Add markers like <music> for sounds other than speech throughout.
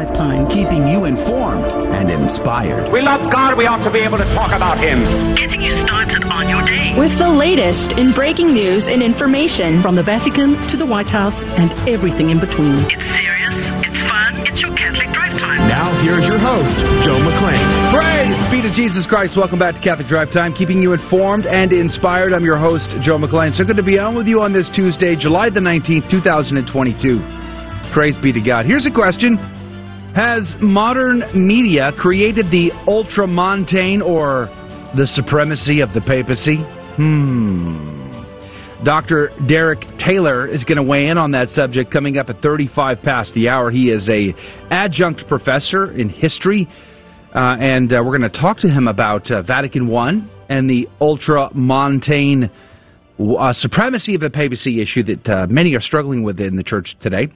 Lifetime, keeping you informed and inspired. We love God. We ought to be able to talk about Him. Getting you started on your day. With the latest in breaking news and information from the Vatican to the White House and everything in between. It's serious, it's fun, it's your Catholic Drive Time. Now, here's your host, Joe McClain. Praise be to Jesus Christ. Welcome back to Catholic Drive Time, keeping you informed and inspired. I'm your host, Joe McClain. So good to be on with you on this Tuesday, July the 19th, 2022. Praise be to God. Here's a question Has modern media created the ultramontane or the supremacy of the papacy? Hmm. Dr. Derek Taylor is going to weigh in on that subject coming up at 35 past the hour. He is a adjunct professor in history, uh, and uh, we're going to talk to him about uh, Vatican I and the ultramontane uh, supremacy of the papacy issue that uh, many are struggling with in the church today.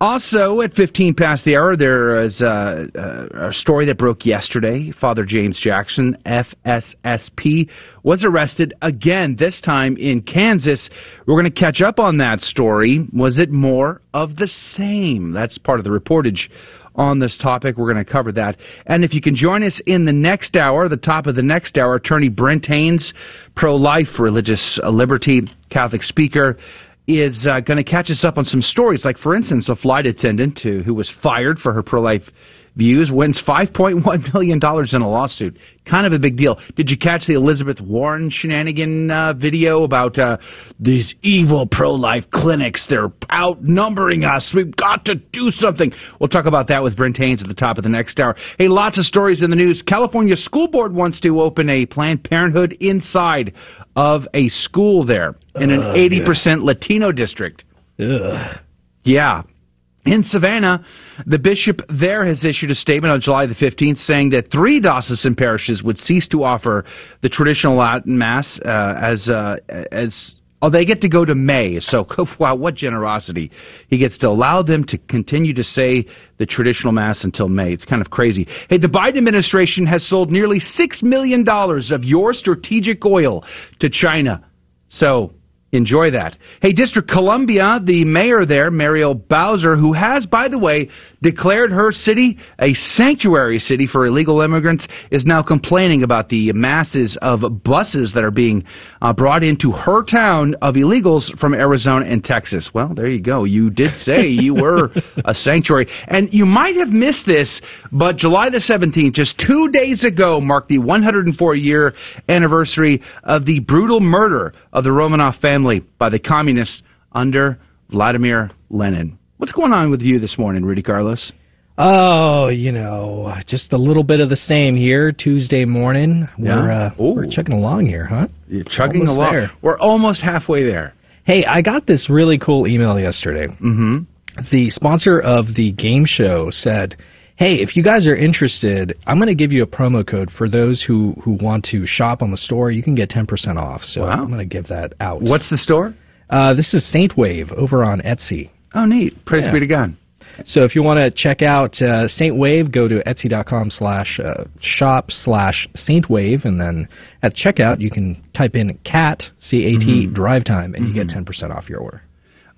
Also, at 15 past the hour, there is uh, uh, a story that broke yesterday. Father James Jackson, FSSP, was arrested again, this time in Kansas. We're going to catch up on that story. Was it more of the same? That's part of the reportage on this topic. We're going to cover that. And if you can join us in the next hour, the top of the next hour, attorney Brent Haynes, pro life, religious liberty, Catholic speaker, is uh, going to catch us up on some stories. Like, for instance, a flight attendant who, who was fired for her pro life views wins $5.1 <laughs> million in a lawsuit. Kind of a big deal. Did you catch the Elizabeth Warren shenanigan uh, video about uh, these evil pro-life clinics? They're outnumbering us. We've got to do something. We'll talk about that with Brent Haynes at the top of the next hour. Hey, lots of stories in the news. California School Board wants to open a Planned Parenthood inside of a school there in an 80% Latino district. Ugh. Yeah. In Savannah, the bishop there has issued a statement on July the 15th saying that three diocesan parishes would cease to offer the traditional Latin Mass uh, as uh, as Oh, they get to go to May. So, <laughs> wow, what generosity. He gets to allow them to continue to say the traditional Mass until May. It's kind of crazy. Hey, the Biden administration has sold nearly $6 million of your strategic oil to China. So, Enjoy that. Hey, District Columbia, the mayor there, Muriel Bowser, who has, by the way, declared her city a sanctuary city for illegal immigrants, is now complaining about the masses of buses that are being uh, brought into her town of illegals from Arizona and Texas. Well, there you go. You did say you <laughs> were a sanctuary. And you might have missed this, but July the 17th, just two days ago, marked the 104 year anniversary of the brutal murder of the Romanov family family by the communists under Vladimir Lenin. What's going on with you this morning, Rudy Carlos? Oh, you know, just a little bit of the same here. Tuesday morning, we're uh, we're chugging along here, huh? You're chugging almost along. There. We're almost halfway there. Hey, I got this really cool email yesterday. Mm-hmm. The sponsor of the game show said, "Hey, if you guys are interested, I'm going to give you a promo code for those who who want to shop on the store. You can get 10% off. So wow. I'm going to give that out. What's the store? Uh, this is Saint Wave over on Etsy. Oh, neat. Praise Yeah. be to God. So if you want to check out uh, Saint Wave, go to etsy.com slash uh, shop slash Saint Wave, and then at checkout you can type in cat C A T drive time, and you get 10% off your order.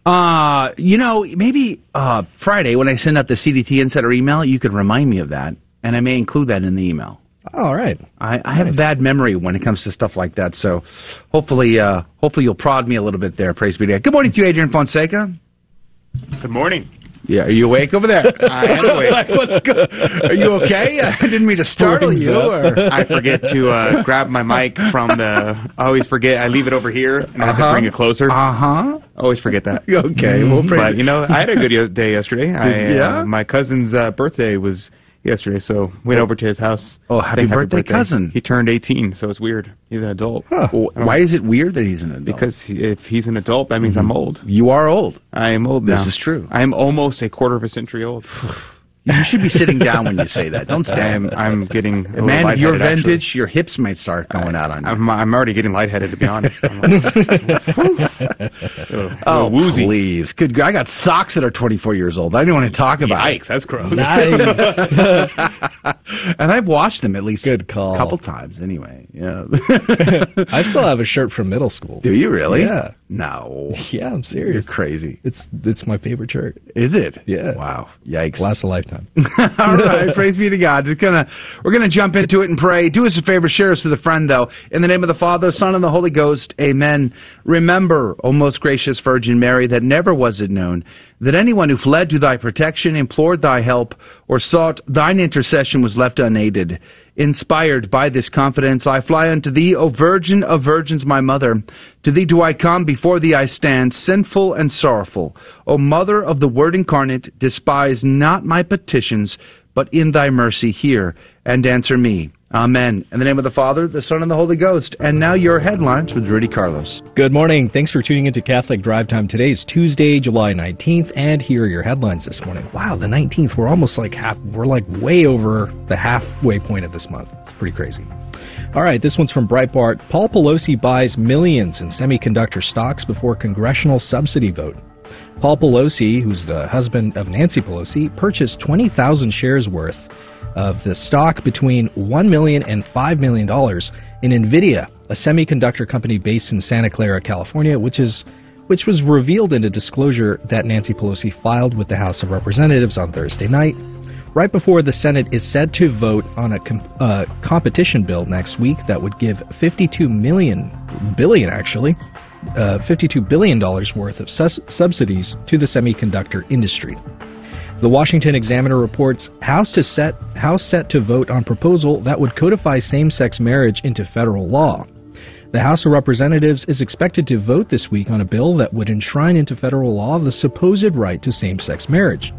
Uh, you know, maybe uh, Friday when I send out the CDT Insider email, you could remind me of that, and I may include that in the email. All right. I, I have a bad memory when it comes to stuff like that, so hopefully, uh, hopefully you'll prod me a little bit there. Praise be to God. Good morning to you, Adrian Fonseca. Good morning. Yeah, are you awake over there? <laughs> I am <laughs> awake. What's good? Are you okay? <laughs> I didn't mean to startle you. Or... I forget to uh, grab my mic from the. I always forget. I leave it over here, and I have to Uh-huh. bring it closer. Uh huh. Always forget that. Okay, well, praise But you know, I had a good day yesterday. I, yeah? uh, my cousin's uh, birthday was yesterday, so went oh. over to his house. Oh, happy Sang birthday, cousin. He turned 18, so it's weird. He's an adult. Well, Why is it weird that he's an adult? Because he, if he's an adult, that means I'm mm-hmm. old. you are old. I am old This now. is true. I am almost a quarter of a century old. <sighs> <laughs> You should be sitting down when you say that. Don't <laughs> I stand. am. I'm getting. A little Man, your lightheaded, actually. vintage, your hips might start going out on you. I'm, I'm already getting lightheaded, to be honest. <laughs> I'm like, <laughs> oh, woozy. please. Good. God, I got socks that are 24 years old. I don't want to talk about Yikes, that's gross. Nice. and I've washed them at least Good call. a couple times anyway. Yeah. I still have a shirt from middle school. Do you really? Yeah. No. Yeah, I'm serious. You're crazy. It's it's my favorite shirt. Is it? Yeah. Wow. Yikes. Lasts a lifetime. Time. <laughs> All right, praise be to God. Just gonna, we're to jump into it and pray. Do us a favor, share us with a friend, though. In the name of the Father, Son, and the Holy Ghost, amen. Remember, O most gracious Virgin Mary, that never was it known that anyone who fled to thy protection, implored thy help, or sought thine intercession was left unaided. Inspired by this confidence, I fly unto thee, O Virgin of Virgins, my mother. To thee do I come, before thee I stand, sinful and sorrowful. O Mother of the Word incarnate, despise not my petitions, but in thy mercy hear and answer me. Amen. In the name of the Father, the Son, and the Holy Ghost. And now your headlines with Rudy Carlos. Good morning. Thanks for tuning into Catholic Drive Time. Today is Tuesday, July 19th, and here are your headlines this morning. Wow, the 19th. We're almost like half, we're like way over the halfway point of this month. It's pretty crazy. All right, this one's from Breitbart. Paul Pelosi buys millions in semiconductor stocks before congressional subsidy vote. Paul Pelosi, who's the husband of Nancy Pelosi, purchased 20,000 shares worth of the stock between $1 million and $5 million in NVIDIA, a semiconductor company based in Santa Clara, California, which is which was revealed in a disclosure that Nancy Pelosi filed with the House of Representatives on Thursday night, right before the Senate is set to vote on a com- uh, competition bill next week that would give 52 million billion actually uh, 52 billion dollars worth of sus- subsidies to the semiconductor industry. The Washington Examiner reports House to set House set to vote on proposal that would codify same-sex marriage into federal law. The House of Representatives is expected to vote this week on a bill that would enshrine into federal law the supposed right to same-sex marriage.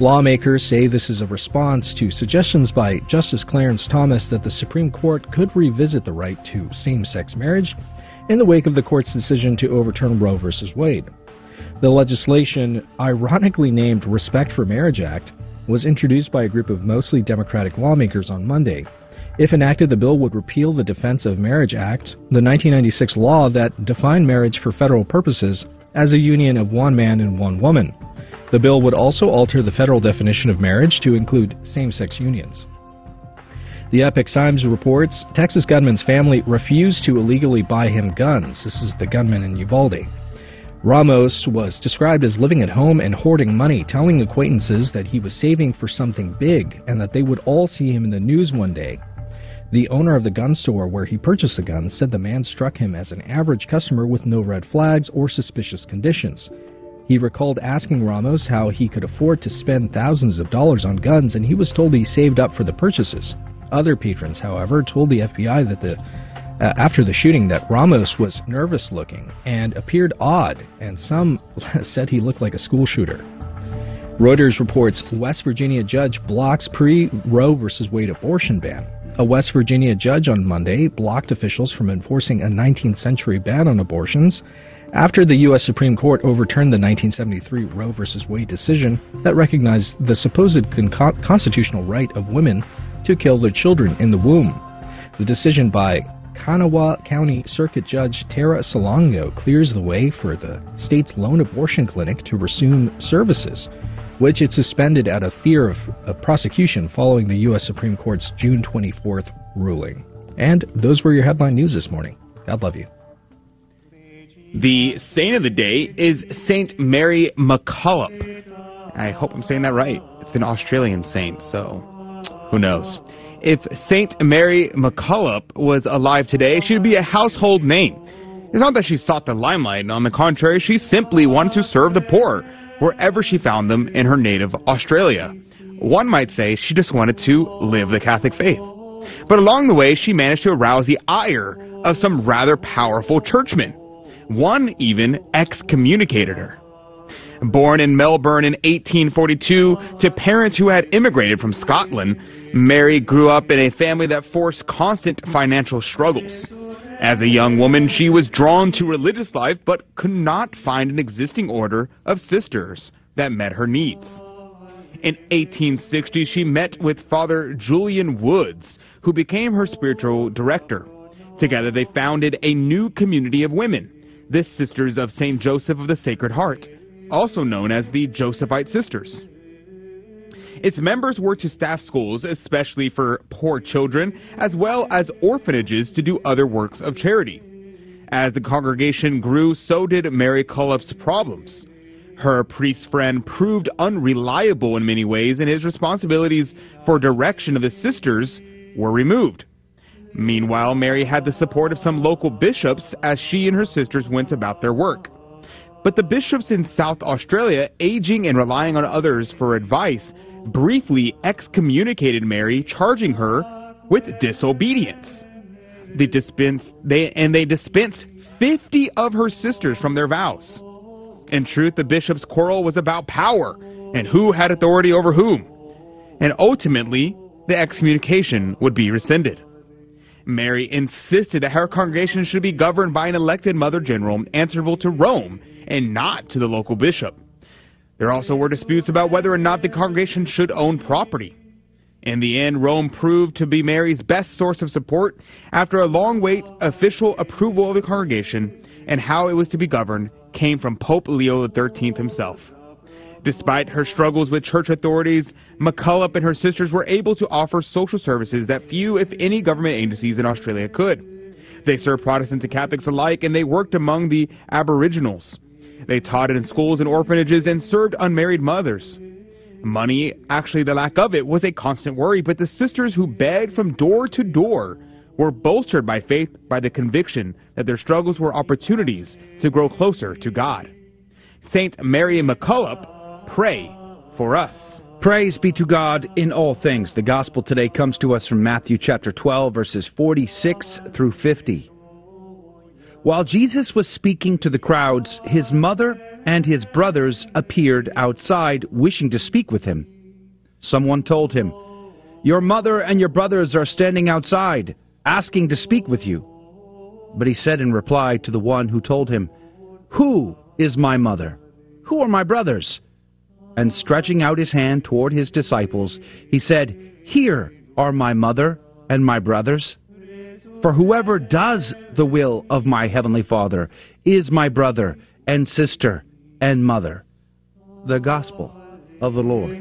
Lawmakers say this is a response to suggestions by Justice Clarence Thomas that the Supreme Court could revisit the right to same-sex marriage in the wake of the court's decision to overturn Roe v. Wade. The legislation, ironically named Respect for Marriage Act, was introduced by a group of mostly Democratic lawmakers on Monday. If enacted, the bill would repeal the Defense of Marriage Act, the 1996 law that defined marriage for federal purposes as a union of one man and one woman. The bill would also alter the federal definition of marriage to include same sex unions. The Epoch Times reports Texas gunman's family refused to illegally buy him guns. This is the gunman in Uvalde. Ramos was described as living at home and hoarding money, telling acquaintances that he was saving for something big and that they would all see him in the news one day. The owner of the gun store where he purchased the guns said the man struck him as an average customer with no red flags or suspicious conditions. He recalled asking Ramos how he could afford to spend thousands of dollars on guns, and he was told he saved up for the purchases. Other patrons, however, told the FBI that the uh, after the shooting that Ramos was nervous looking and appeared odd, and some <laughs> said he looked like a school shooter. Reuters reports West Virginia judge blocks pre Roe v. Wade abortion ban. A West Virginia judge on Monday blocked officials from enforcing a 19th century ban on abortions after the U.S. Supreme Court overturned the 1973 Roe v. Wade decision that recognized the supposed con- constitutional right of women to kill their children in the womb. The decision by Kanawha County Circuit Judge Tera Salango clears the way for the state's lone abortion clinic to resume services, which it suspended out of fear of, of prosecution following the U.S. Supreme Court's June 24th ruling. And those were your headline news this morning. God love you. The saint of the day is Saint Mary MacCullop. I hope I'm saying that right. It's an Australian saint, so who knows? If Saint Mary MacCullop was alive today, she would be a household name. It's not that she sought the limelight. On the contrary, she simply wanted to serve the poor wherever she found them in her native Australia. One might say she just wanted to live the Catholic faith. But along the way, she managed to arouse the ire of some rather powerful churchmen. One even excommunicated her. Born in Melbourne in 1842 to parents who had immigrated from Scotland, Mary grew up in a family that forced constant financial struggles. As a young woman, she was drawn to religious life but could not find an existing order of sisters that met her needs. In 1860, she met with Father Julian Woods, who became her spiritual director. Together, they founded a new community of women, the Sisters of St. Joseph of the Sacred Heart, also known as the Josephite Sisters. Its members were to staff schools, especially for poor children, as well as orphanages to do other works of charity. As the congregation grew, so did Mary Cullop's problems. Her priest friend proved unreliable in many ways, and his responsibilities for direction of the sisters were removed. Meanwhile, Mary had the support of some local bishops as she and her sisters went about their work. But the bishops in South Australia, aging and relying on others for advice, briefly excommunicated Mary, charging her with disobedience. They dispensed, they, and they dispensed 50 of her sisters from their vows. In truth, the bishop's quarrel was about power and who had authority over whom. And ultimately, the excommunication would be rescinded. Mary insisted that her congregation should be governed by an elected Mother General answerable to Rome and not to the local bishop. There also were disputes about whether or not the congregation should own property. In the end, Rome proved to be Mary's best source of support after a long wait. Official approval of the congregation and how it was to be governed came from Pope Leo XIII himself. Despite her struggles with church authorities, MacCullop and her sisters were able to offer social services that few, if any, government agencies in Australia could. They served Protestants and Catholics alike, and they worked among the Aboriginals. They taught in schools and orphanages and served unmarried mothers. Money, actually the lack of it, was a constant worry, but the sisters who begged from door to door were bolstered by faith by the conviction that their struggles were opportunities to grow closer to God. Saint Mary MacCullop, pray for us. Praise be to God in all things. The gospel today comes to us from Matthew chapter 12, verses 46 through 50. While Jesus was speaking to the crowds, his mother and his brothers appeared outside, wishing to speak with him. Someone told him, Your mother and your brothers are standing outside, asking to speak with you. But he said in reply to the one who told him, Who is my mother? Who are my brothers? And stretching out his hand toward his disciples, he said, Here are my mother and my brothers. For whoever does the will of my heavenly Father is my brother and sister and mother. The Gospel of the Lord.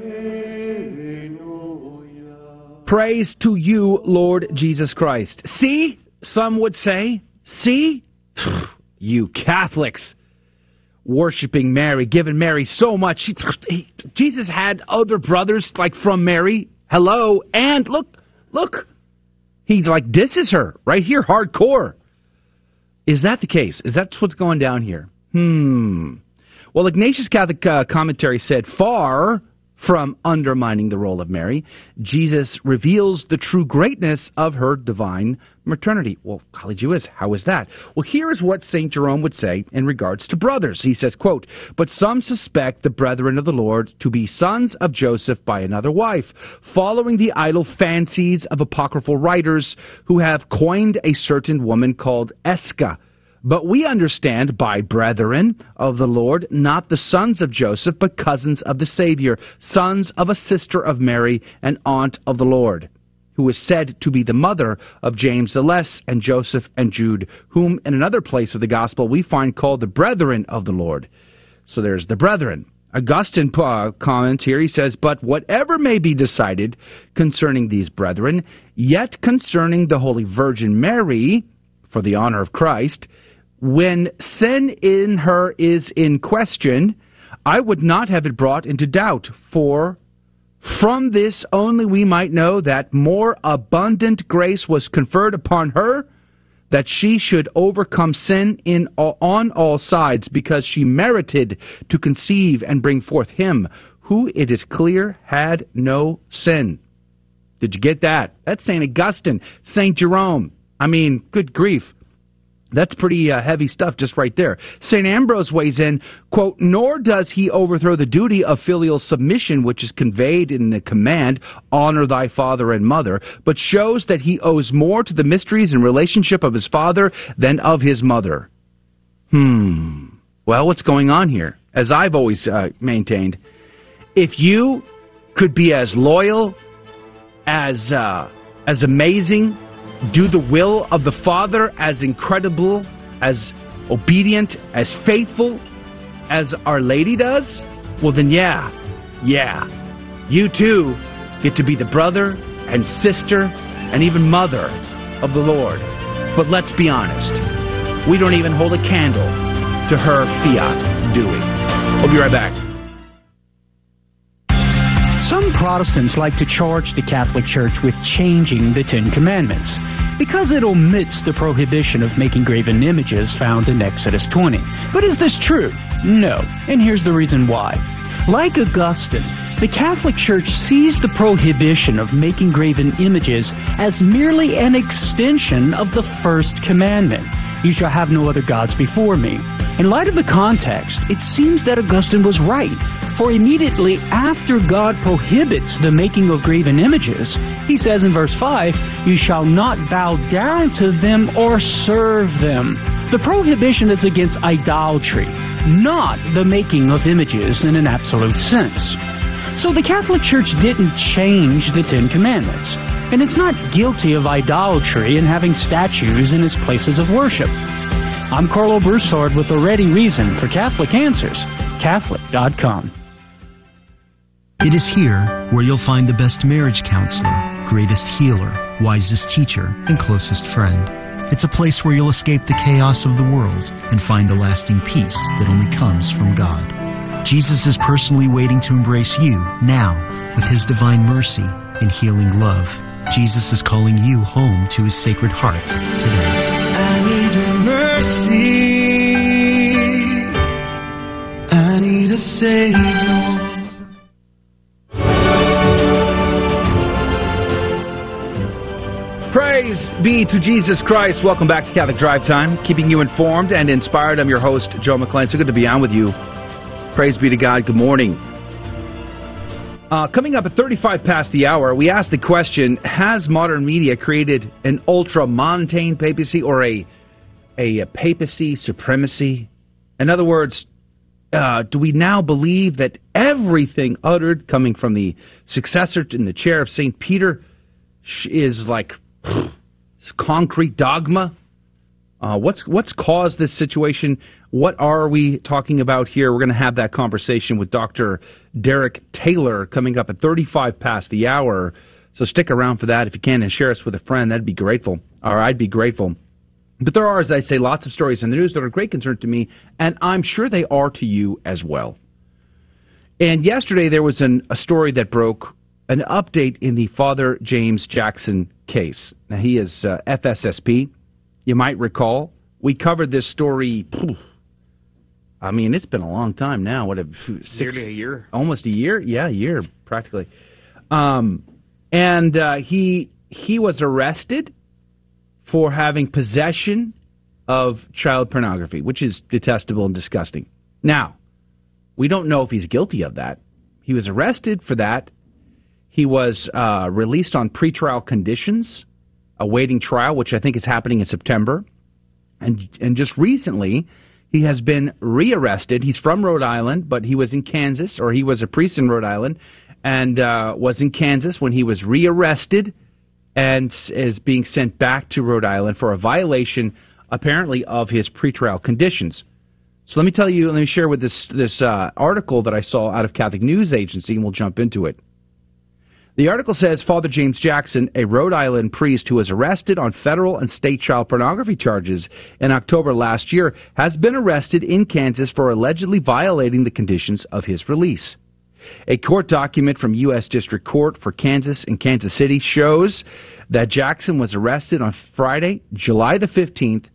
Praise to you, Lord Jesus Christ. See, some would say, see, you Catholics worshiping Mary, giving Mary so much. Jesus had other brothers like from Mary. Hello, and look, look, he like disses her right here, hardcore. Is that the case? Is that what's going down here? Hmm. Well, Ignatius Catholic uh, commentary said, far from undermining the role of Mary, Jesus reveals the true greatness of her divine maternity. Well, golly gee whiz, how is that? Well, here is what St. Jerome would say in regards to brothers. He says, quote, But some suspect the brethren of the Lord to be sons of Joseph by another wife, following the idle fancies of apocryphal writers who have coined a certain woman called Escha, but we understand by brethren of the Lord, not the sons of Joseph, but cousins of the Savior, sons of a sister of Mary, and aunt of the Lord, who is said to be the mother of James the Less and Joseph and Jude, whom in another place of the Gospel we find called the brethren of the Lord. So there's the brethren. Augustine uh, comments here. He says, But whatever may be decided concerning these brethren, yet concerning the Holy Virgin Mary, for the honor of Christ, when sin in her is in question, I would not have it brought into doubt, for from this only we might know that more abundant grace was conferred upon her, that she should overcome sin in on all sides, because she merited to conceive and bring forth him who it is clear had no sin. Did you get that? That's St. Augustine, St. Jerome. I mean, good grief. That's pretty uh, heavy stuff just right there. St. Ambrose weighs in, quote, nor does he overthrow the duty of filial submission which is conveyed in the command, honor thy father and mother, but shows that he owes more to the mysteries and relationship of his father than of his mother. Hmm. Well, what's going on here? As I've always uh, maintained, if you could be as loyal, as, uh, as amazing, do the will of the Father as incredible, as obedient, as faithful as Our Lady does, well, then, yeah, yeah, you too get to be the brother and sister and even mother of the Lord. But let's be honest, we don't even hold a candle to her fiat, do we? Well, be right back. Protestants like to charge the Catholic Church with changing the Ten Commandments because it omits the prohibition of making graven images found in Exodus 20. But is this true? No. And here's the reason why. Like Augustine, the Catholic Church sees the prohibition of making graven images as merely an extension of the first commandment. You shall have no other gods before me. In light of the context, it seems that Augustine was right. For immediately after God prohibits the making of graven images, he says in verse 5, You shall not bow down to them or serve them. The prohibition is against idolatry, not the making of images in an absolute sense. So the Catholic Church didn't change the Ten Commandments, and it's not guilty of idolatry in having statues in its places of worship. I'm Karlo Broussard with a ready reason for Catholic Answers, Catholic.com. It is here where you'll find the best marriage counselor, greatest healer, wisest teacher, and closest friend. It's a place where you'll escape the chaos of the world and find the lasting peace that only comes from God. Jesus is personally waiting to embrace you now with his divine mercy and healing love. Jesus is calling you home to his sacred heart today. I need a mercy. I need a savior. Praise be to Jesus Christ. Welcome back to Catholic Drive Time, keeping you informed and inspired. I'm your host, Joe McClain. So good to be on with you. Praise be to God. Good morning. Uh, coming up at 35 past the hour, we ask the question Has modern media created an ultramontane papacy or a, a, a papacy supremacy? In other words, uh, do we now believe that everything uttered coming from the successor in the chair of St. Peter is like concrete dogma? Uh, what's what's caused this situation? What are we talking about here? We're going to have that conversation with Dr. Derek Taylor coming up at 35 past the hour. So stick around for that if you can and share us with a friend. That'd be grateful, or I'd be grateful. But there are, as I say, lots of stories in the news that are great concern to me, and I'm sure they are to you as well. And yesterday there was an, a story that broke, an update in the Father James Jackson case. Now he is uh, FSSP. You might recall we covered this story. I mean, it's been a long time now. What a six, nearly a year, almost a year. Yeah, a year practically. Um, and uh, he he was arrested for having possession of child pornography, which is detestable and disgusting. Now, we don't know if he's guilty of that. He was arrested for that. He was uh, released on pretrial conditions, awaiting trial, which I think is happening in September. And and just recently, he has been rearrested. He's from Rhode Island, but he was in Kansas, or he was a priest in Rhode Island, and uh, was in Kansas when he was rearrested and is being sent back to Rhode Island for a violation, apparently, of his pretrial conditions. So let me tell you, let me share with this this uh, article that I saw out of Catholic News Agency, and we'll jump into it. The article says Father James Jackson, a Rhode Island priest who was arrested on federal and state child pornography charges in October last year, has been arrested in Kansas for allegedly violating the conditions of his release. A court document from U.S. District Court for Kansas and Kansas City shows that Jackson was arrested on Friday, July the 15th.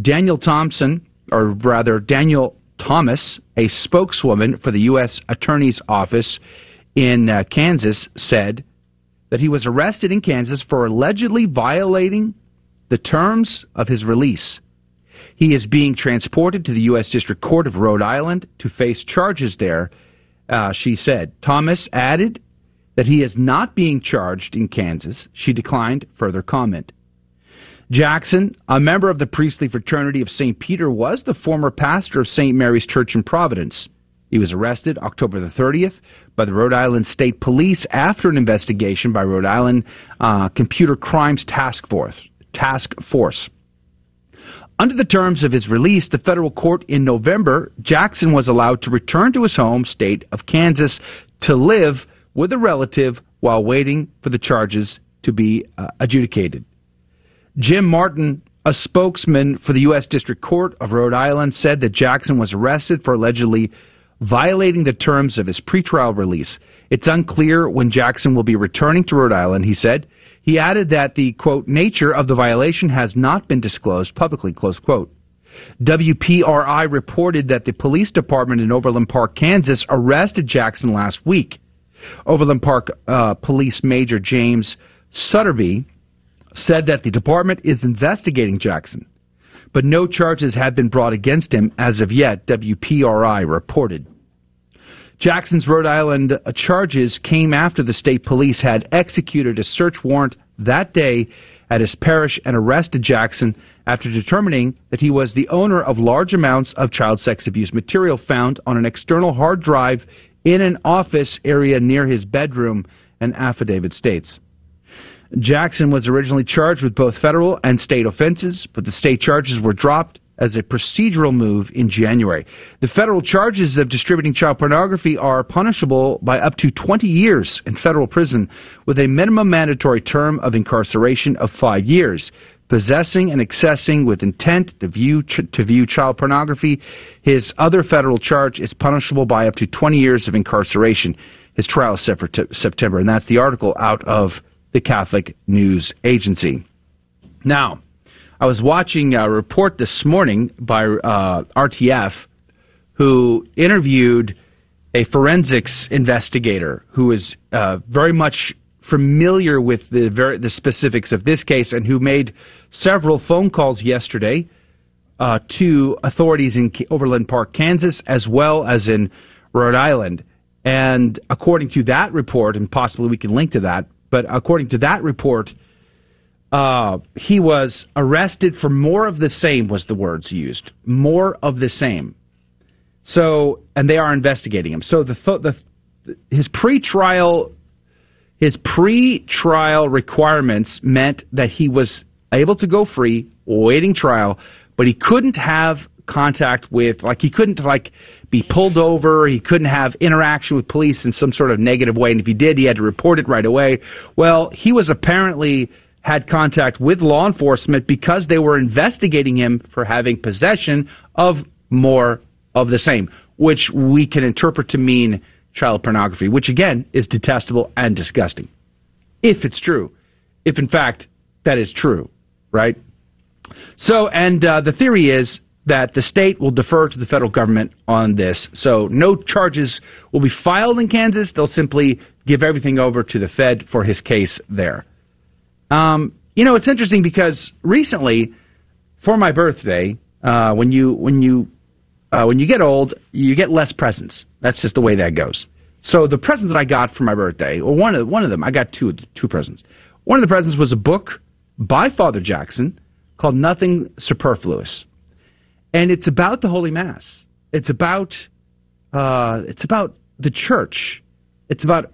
Daniel Thompson, or rather Daniel Thomas, a spokeswoman for the U.S. Attorney's Office, in uh, Kansas said that he was arrested in Kansas for allegedly violating the terms of his release. He is being transported to the U.S. District Court of Rhode Island to face charges there, uh, she said. Thomas added that he is not being charged in Kansas. She declined further comment. Jackson, a member of the priestly fraternity of St. Peter, was the former pastor of St. Mary's Church in Providence. He was arrested October the 30th by the Rhode Island State Police after an investigation by Rhode Island uh, Computer Crimes Task Force. Task Force. Under the terms of his release, the federal court in November, Jackson was allowed to return to his home state of Kansas to live with a relative while waiting for the charges to be uh, adjudicated. Jim Martin, a spokesman for the U.S. District Court of Rhode Island, said that Jackson was arrested for allegedly violating the terms of his pretrial release. It's unclear when Jackson will be returning to Rhode Island, he said. He added that the, quote, nature of the violation has not been disclosed publicly, close quote. WPRI reported that the police department in Overland Park, Kansas arrested Jackson last week. Overland Park uh, Police Major James Sutterby said that the department is investigating Jackson, but no charges have been brought against him as of yet, WPRI reported. Jackson's Rhode Island charges came after the state police had executed a search warrant that day at his parish and arrested Jackson after determining that he was the owner of large amounts of child sex abuse material found on an external hard drive in an office area near his bedroom, an affidavit states. Jackson was originally charged with both federal and state offenses, but the state charges were dropped as a procedural move in January. The federal charges of distributing child pornography are punishable by up to 20 years in federal prison with a minimum mandatory term of incarceration of 5 years. Possessing and accessing with intent to view to view child pornography, his other federal charge is punishable by up to 20 years of incarceration. His trial is set for t- September, and that's the article out of the Catholic News Agency. Now, I was watching a report this morning by uh, RTF who interviewed a forensics investigator who is uh, very much familiar with the the specifics of this case and who made several phone calls yesterday uh, to authorities in Overland Park, Kansas, as well as in Rhode Island. And according to that report, and possibly we can link to that, but according to that report, uh, he was arrested for more of the same was the words used. More of the same. So and they are investigating him. So the, the his pre-trial his pre-trial requirements meant that he was able to go free waiting trial but he couldn't have contact with like he couldn't like be pulled over. He couldn't have interaction with police in some sort of negative way. And if he did he had to report it right away. Well he was apparently had contact with law enforcement because they were investigating him for having possession of more of the same, which we can interpret to mean child pornography, which again is detestable and disgusting. If it's true. If in fact that is true, right? So, and uh, the theory is that the state will defer to the federal government on this. So no charges will be filed in Kansas. They'll simply give everything over to the Fed for his case there. Um, you know, it's interesting because recently, for my birthday, uh, when you when you uh, when you get old, you get less presents. That's just the way that goes. So the present that I got for my birthday, or one of one of them, I got two two presents. One of the presents was a book by Father Jackson called Nothing Superfluous, and it's about the Holy Mass. It's about uh, it's about the church. It's about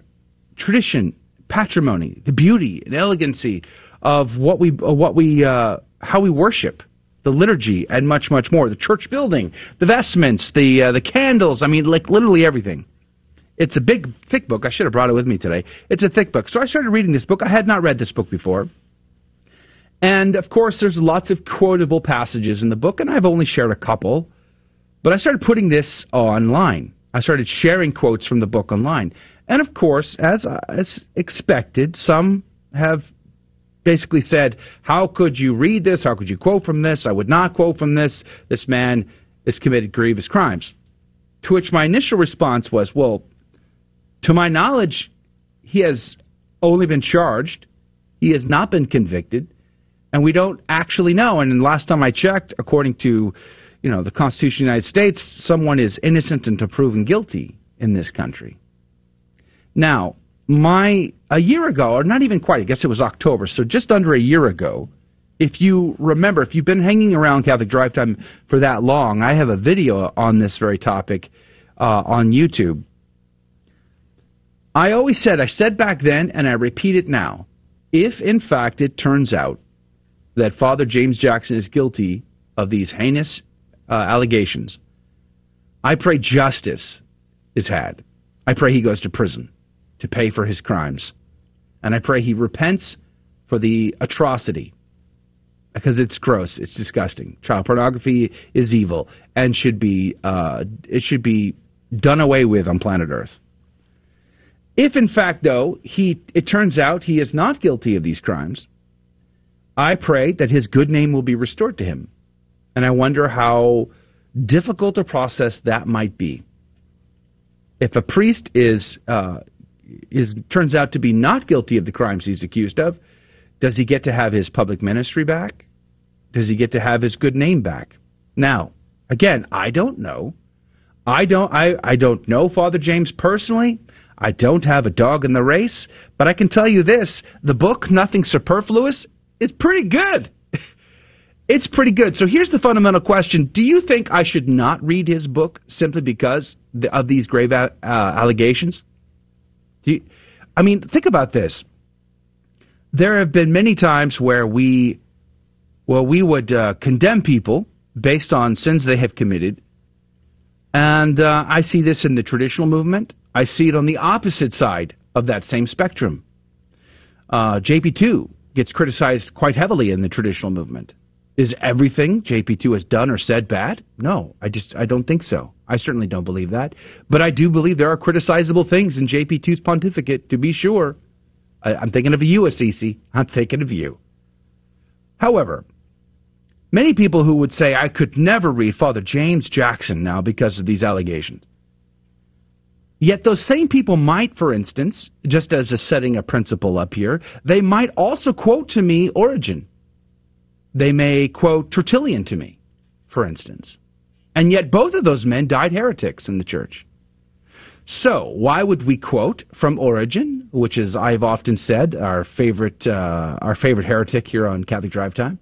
tradition patrimony, the beauty and elegancy of what we, what we, uh, how we worship, the liturgy, and much, much more. The church building, the vestments, the uh, the candles. I mean, like literally everything. It's a big, thick book. I should have brought it with me today. It's a thick book. So I started reading this book. I had not read this book before. And of course, there's lots of quotable passages in the book, and I've only shared a couple. But I started putting this online. I started sharing quotes from the book online. And of course, as, as expected, some have basically said, How could you read this? How could you quote from this? I would not quote from this. This man has committed grievous crimes. To which my initial response was, Well, to my knowledge, he has only been charged, he has not been convicted, and we don't actually know. And last time I checked, according to you know the Constitution of the United States, someone is innocent until proven guilty in this country. Now, my a year ago, or not even quite, I guess it was October, so just under a year ago, if you remember, if you've been hanging around Catholic Drive Time for that long, I have a video on this very topic uh, on YouTube. I always said, I said back then, and I repeat it now, if in fact it turns out that Father James Jackson is guilty of these heinous uh, allegations, I pray justice is had. I pray he goes to prison to pay for his crimes. And I pray he repents for the atrocity because it's gross, it's disgusting. Child pornography is evil and should be uh, it should be done away with on planet Earth. If in fact, though, he it turns out he is not guilty of these crimes, I pray that his good name will be restored to him. And I wonder how difficult a process that might be. If a priest is uh, is turns out to be not guilty of the crimes he's accused of, does he get to have his public ministry back? Does he get to have his good name back? Now, again, I don't know. I don't I, I don't know Father James personally. I don't have a dog in the race, but I can tell you this, the book Nothing Superfluous is pretty good. <laughs> It's pretty good. So here's the fundamental question. Do you think I should not read his book simply because of these grave uh, allegations? You, I mean, think about this. There have been many times where we, well, we would uh, condemn people based on sins they have committed, and uh, I see this in the traditional movement. I see it on the opposite side of that same spectrum. Uh, JP2 gets criticized quite heavily in the traditional movement. Is everything JP2 has done or said bad? No, I just I don't think so. I certainly don't believe that. But I do believe there are criticizable things in JP2's pontificate, to be sure. I, I'm thinking of you, Assisi. I'm thinking of you. However, many people who would say I could never read Father James Jackson now because of these allegations. Yet those same people might, for instance, just as a setting a principle up here, they might also quote to me Origen they may quote Tertullian to me, for instance. And yet both of those men died heretics in the church. So, why would we quote from Origen, which is I've often said our favorite uh, our favorite heretic here on Catholic Drive Time?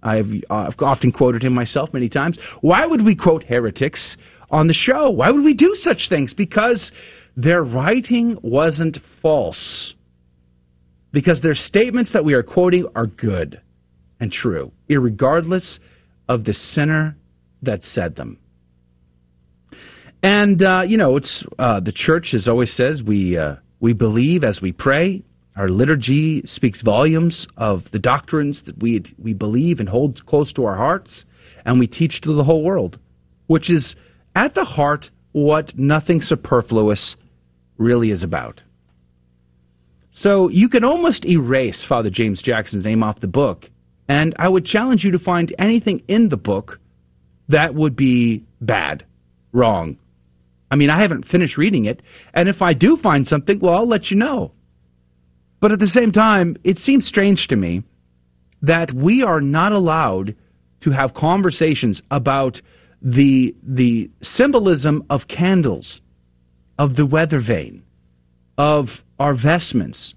I've, uh, I've often quoted him myself many times. Why would we quote heretics on the show? Why would we do such things? Because their writing wasn't false. Because their statements that we are quoting are good and true, regardless of the sinner that said them. And uh, you know, it's uh, the church, as always says, we uh, we believe as we pray. Our liturgy speaks volumes of the doctrines that we we believe and hold close to our hearts, and we teach to the whole world, which is at the heart what nothing superfluous really is about. So you can almost erase Father James Jackson's name off the book and I would challenge you to find anything in the book that would be bad, wrong. I mean, I haven't finished reading it, and if I do find something, well, I'll let you know. But at the same time, it seems strange to me that we are not allowed to have conversations about the the symbolism of candles, of the weather vane, of our vestments,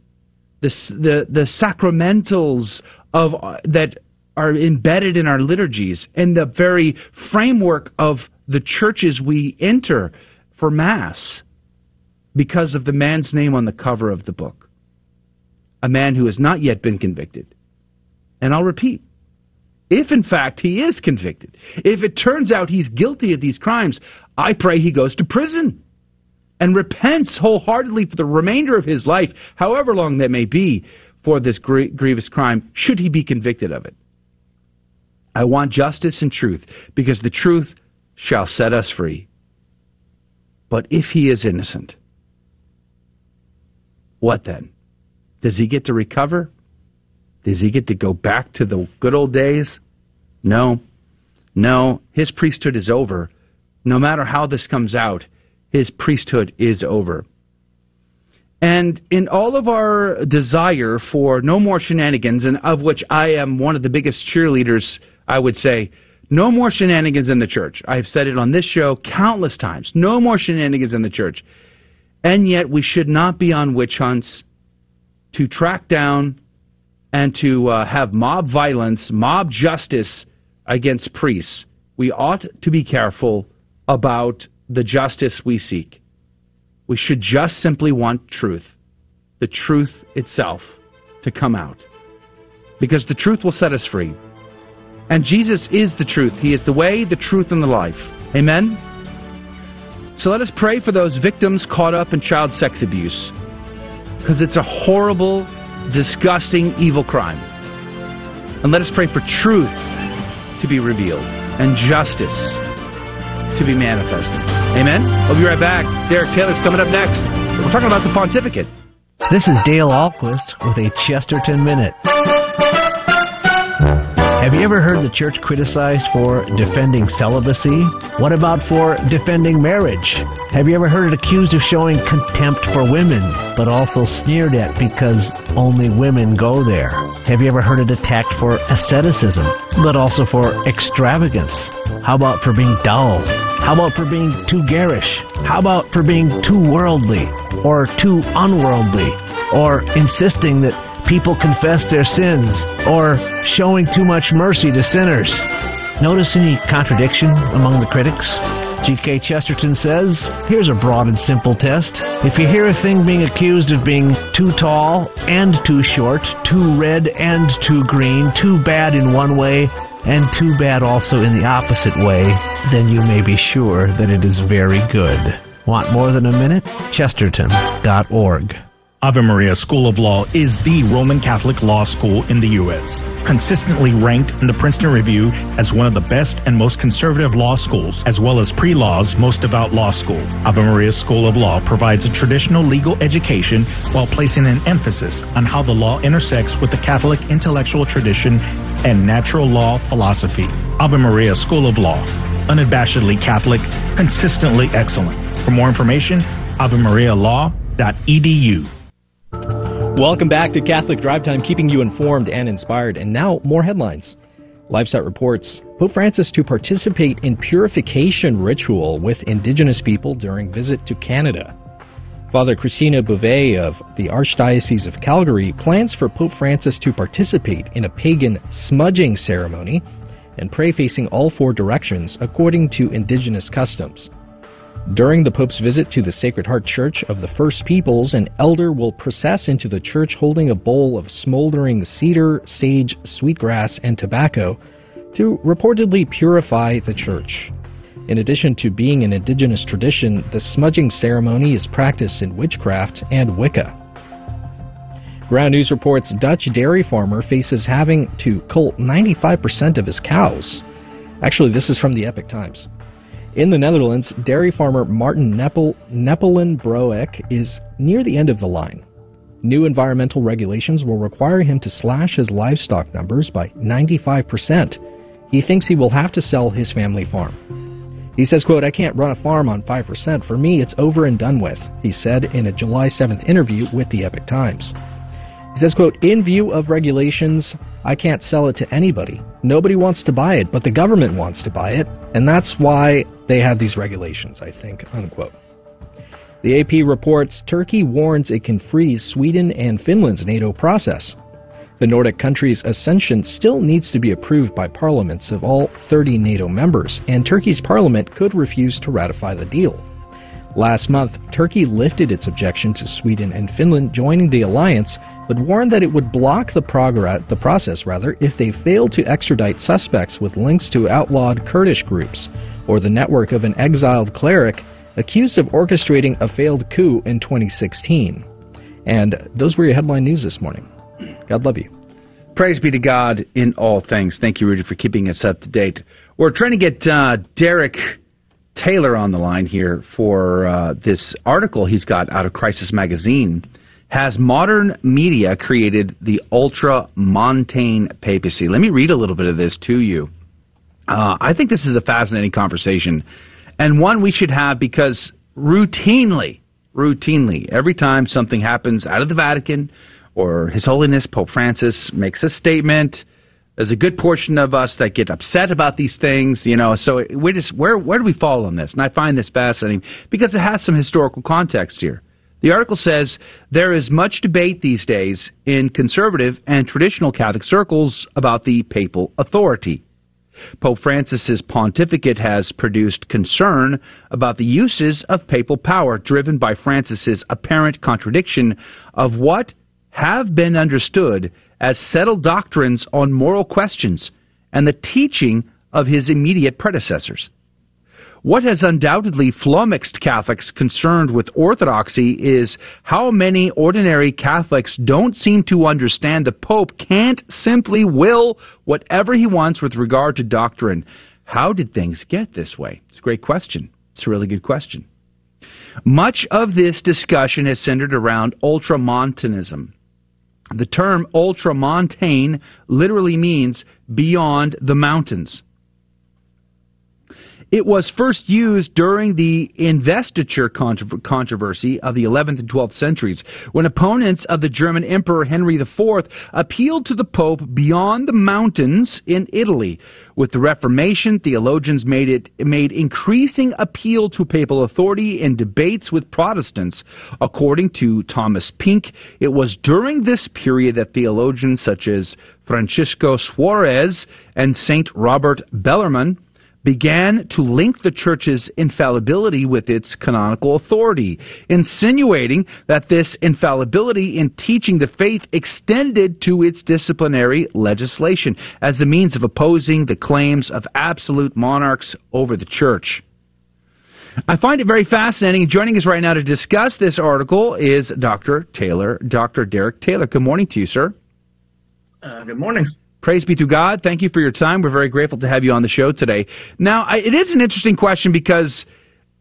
the the, the sacramentals of uh, that are embedded in our liturgies and the very framework of the churches we enter for mass because of the man's name on the cover of the book. A man who has not yet been convicted. And I'll repeat, if in fact he is convicted, if it turns out he's guilty of these crimes, I pray he goes to prison and repents wholeheartedly for the remainder of his life, however long that may be, for this grievous crime, should he be convicted of it. I want justice and truth, because the truth shall set us free. But if he is innocent, what then? Does he get to recover? Does he get to go back to the good old days? No. No, his priesthood is over. No matter how this comes out, his priesthood is over. And in all of our desire for no more shenanigans, and of which I am one of the biggest cheerleaders, I would say, no more shenanigans in the church. I have said it on this show countless times. No more shenanigans in the church. And yet we should not be on witch hunts to track down and to uh, have mob violence, mob justice against priests. We ought to be careful about the justice we seek. We should just simply want truth, the truth itself, to come out. Because the truth will set us free. And Jesus is the truth. He is the way, the truth, and the life. Amen? So let us pray for those victims caught up in child sex abuse. Because it's a horrible, disgusting, evil crime. And let us pray for truth to be revealed and justice to be manifested. Amen? We'll be right back. Derek Taylor's coming up next. We're talking about the pontificate. This is Dale Ahlquist with a Chesterton Minute. Have you ever heard the church criticized for defending celibacy? What about for defending marriage? Have you ever heard it accused of showing contempt for women, but also sneered at because only women go there? Have you ever heard it attacked for asceticism, but also for extravagance? How about for being dull? How about for being too garish? How about for being too worldly or too unworldly or insisting that people confess their sins or showing too much mercy to sinners? Notice any contradiction among the critics? G.K. Chesterton says, here's a broad and simple test. If you hear a thing being accused of being too tall and too short, too red and too green, too bad in one way and too bad also in the opposite way, then you may be sure that it is very good. Want more than a minute? Chesterton.org. Ave Maria School of Law is the Roman Catholic law school in the U.S., consistently ranked in the Princeton Review as one of the best and most conservative law schools, as well as pre-law's most devout law school. Ave Maria School of Law provides a traditional legal education while placing an emphasis on how the law intersects with the Catholic intellectual tradition and natural law philosophy. Ave Maria School of Law, unabashedly Catholic, consistently excellent. For more information, avemarialaw.edu. Welcome back to Catholic Drive Time, keeping you informed and inspired. And now, more headlines. LifeSite reports Pope Francis to participate in purification ritual with indigenous people during visit to Canada. Father Cristino Bouvette of the Archdiocese of Calgary plans for Pope Francis to participate in a pagan smudging ceremony and pray facing all four directions according to indigenous customs. During the Pope's visit to the Sacred Heart Church of the First Peoples, an elder will process into the church holding a bowl of smoldering cedar, sage, sweetgrass, and tobacco to reportedly purify the church. In addition to being an indigenous tradition, the smudging ceremony is practiced in witchcraft and Wicca. Ground News reports Dutch dairy farmer faces having to cull 95% of his cows. Actually, this is from the Epoch Times. In the Netherlands, dairy farmer Martin Neppel, Neppelen Broek is near the end of the line. New environmental regulations will require him to slash his livestock numbers by 95%. He thinks he will have to sell his family farm. He says, quote, I can't run a farm on 5%. For me, it's over and done with, he said in a July 7th interview with the Epoch Times. He says, quote, in view of regulations, I can't sell it to anybody. Nobody wants to buy it, but the government wants to buy it, and that's why they have these regulations, I think, unquote. The AP reports Turkey warns it can freeze Sweden and Finland's NATO process. The Nordic country's accession still needs to be approved by parliaments of all 30 NATO members, and Turkey's parliament could refuse to ratify the deal. Last month, Turkey lifted its objection to Sweden and Finland joining the alliance, but warned that it would block the, progress, the process rather if they failed to extradite suspects with links to outlawed Kurdish groups or the network of an exiled cleric accused of orchestrating a failed coup in 2016. And those were your headline news this morning. God love you. Praise be to God in all things. Thank you, Rudy, for keeping us up to date. We're trying to get uh, Derek Taylor on the line here for uh, this article he's got out of Crisis Magazine. Has modern media created the ultramontane papacy? Let me read a little bit of this to you. Uh, I think this is a fascinating conversation and one we should have because routinely, routinely, every time something happens out of the Vatican or His Holiness Pope Francis makes a statement, there's a good portion of us that get upset about these things, you know. So we just where where do we fall on this? And I find this fascinating because it has some historical context here. The article says there is much debate these days in conservative and traditional Catholic circles about the papal authority. Pope Francis's pontificate has produced concern about the uses of papal power driven by Francis's apparent contradiction of what have been understood as settled doctrines on moral questions and the teaching of his immediate predecessors. What has undoubtedly flummoxed Catholics concerned with orthodoxy is how many ordinary Catholics don't seem to understand the Pope can't simply will whatever he wants with regard to doctrine. How did things get this way? It's a great question. It's a really good question. Much of this discussion has centered around ultramontanism. The term ultramontane literally means beyond the mountains. It was first used during the investiture controversy of the 11th and 12th centuries, when opponents of the German Emperor Henry IV appealed to the Pope beyond the mountains in Italy. With the Reformation, theologians made it made increasing appeal to papal authority in debates with Protestants. According to Thomas Pink, it was during this period that theologians such as Francisco Suarez and Saint Robert Bellarmine began to link the church's infallibility with its canonical authority, insinuating that this infallibility in teaching the faith extended to its disciplinary legislation as a means of opposing the claims of absolute monarchs over the church. I find it very fascinating. Joining us right now to discuss this article is Dr. Taylor, Dr. Derek Taylor. Good morning to you, sir. Uh, good morning. Praise be to God. Thank you for your time. We're very grateful to have you on the show today. Now, I, it is an interesting question because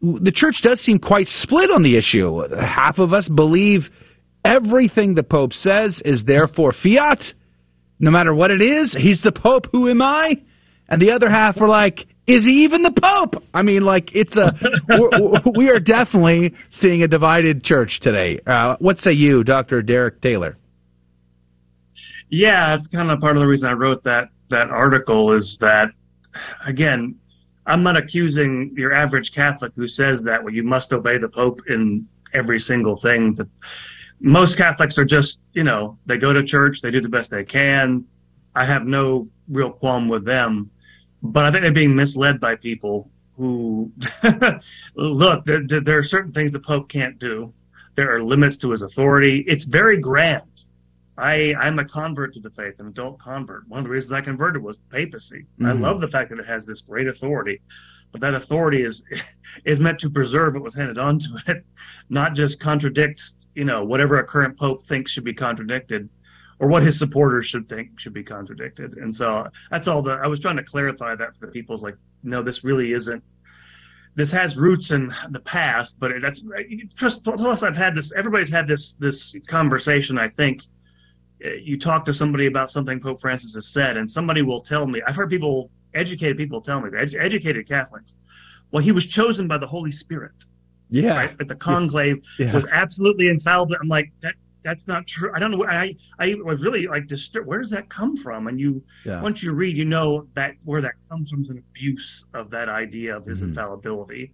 the church does seem quite split on the issue. Half of us believe everything the Pope says is therefore fiat. No matter what it is, he's the Pope. Who am I? And the other half are like, is he even the Pope? I mean, like, it's a, <laughs> we are definitely seeing a divided church today. Uh, what say you, Dr. Derek Taylor? Yeah, it's kind of part of the reason I wrote that that article is that again, I'm not accusing your average Catholic who says that well you must obey the Pope in every single thing. That most Catholics are just, you know, they go to church, they do the best they can. I have no real qualm with them, but I think they're being misled by people who <laughs> look. There, there are certain things the Pope can't do. There are limits to his authority. It's very grand I, I'm a convert to the faith, an adult convert. One of the reasons I converted was the papacy. Mm-hmm. I love the fact that it has this great authority, but that authority is <laughs> is meant to preserve what was handed on to it, <laughs> not just contradict, you know, whatever a current pope thinks should be contradicted, or what his supporters should think should be contradicted. And so that's all. The I was trying to clarify that for the people's like, no, this really isn't this has roots in the past, but that's plus I've had this. Everybody's had this this conversation. I think you talk to somebody about something Pope Francis has said, and somebody will tell me. I've heard people, educated people, tell me, ed- educated Catholics, well, he was chosen by the Holy Spirit. Yeah. Right? But the conclave yeah. was absolutely infallible. I'm like, that that's not true. I don't know. I I was really like disturbed. Where does that come from? And you yeah. once you read, you know that where that comes from is an abuse of that idea of his mm-hmm. infallibility